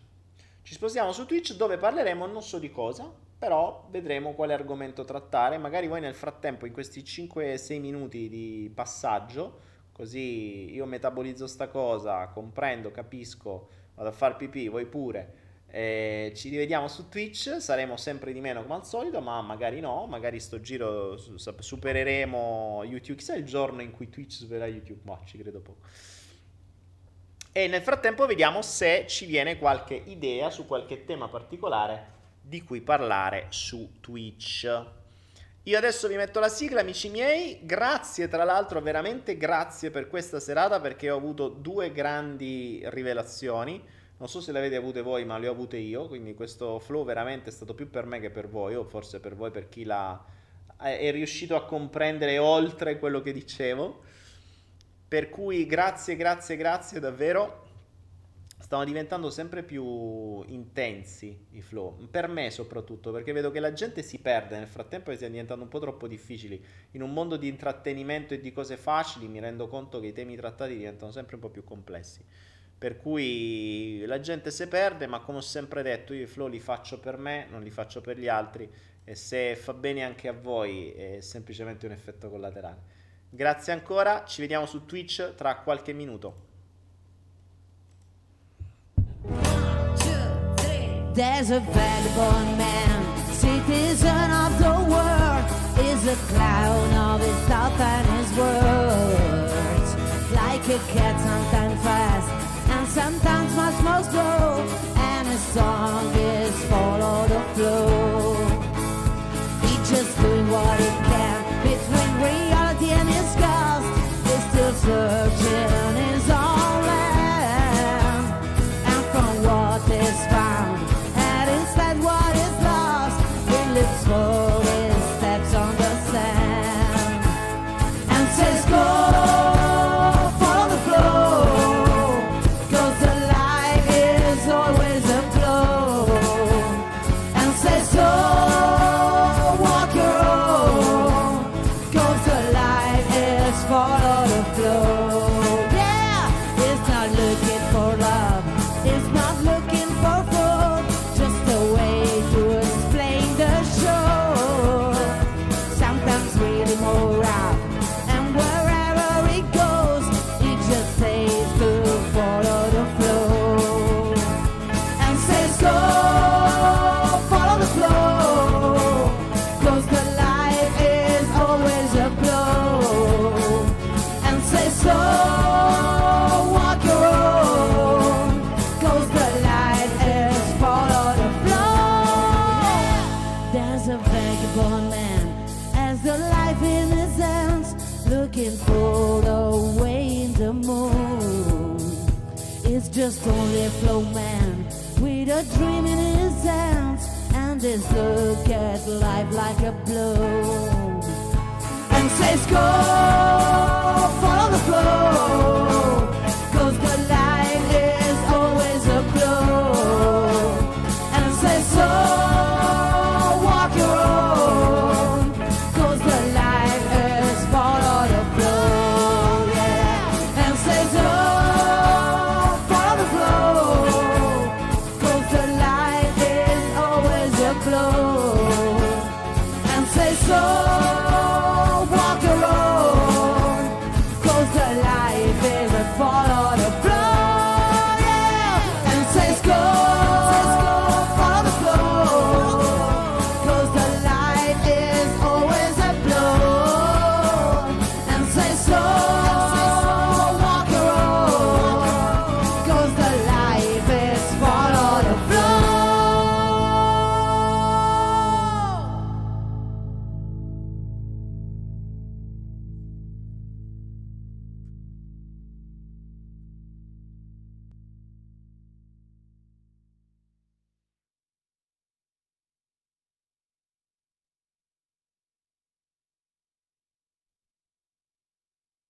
Ci spostiamo su Twitch dove parleremo non so di cosa, però vedremo quale argomento trattare. Magari voi nel frattempo, in questi 5-6 minuti di passaggio, così io metabolizzo sta cosa, comprendo, capisco, vado a far pipì, voi pure. Eh, ci rivediamo su Twitch, saremo sempre di meno come al solito, ma magari no, magari sto giro supereremo YouTube, chissà il giorno in cui Twitch supererà YouTube, ma ci credo poco. E nel frattempo vediamo se ci viene qualche idea su qualche tema particolare di cui parlare su Twitch. Io adesso vi metto la sigla, amici miei. Grazie, tra l'altro, veramente grazie per questa serata perché ho avuto due grandi rivelazioni. Non so se le avete avute voi, ma le ho avute io. Quindi questo flow veramente è stato più per me che per voi, o forse per voi per chi l'ha è riuscito a comprendere oltre quello che dicevo. Per cui grazie, grazie, grazie davvero stanno diventando sempre più intensi i flow, per me soprattutto, perché vedo che la gente si perde nel frattempo e stiano diventando un po' troppo difficili. In un mondo di intrattenimento e di cose facili mi rendo conto che i temi trattati diventano sempre un po' più complessi. Per cui la gente si perde, ma come ho sempre detto, io i flow li faccio per me, non li faccio per gli altri e se fa bene anche a voi è semplicemente un effetto collaterale. Grazie ancora, ci vediamo su Twitch tra qualche minuto. There's a vagabond man, citizen of the world, is a clown of his thoughts and his words. Like a cat, sometimes fast sometimes much more slow, and his song is follow the flow. He's just Americans look at life like a blow and says, go, follow the flow.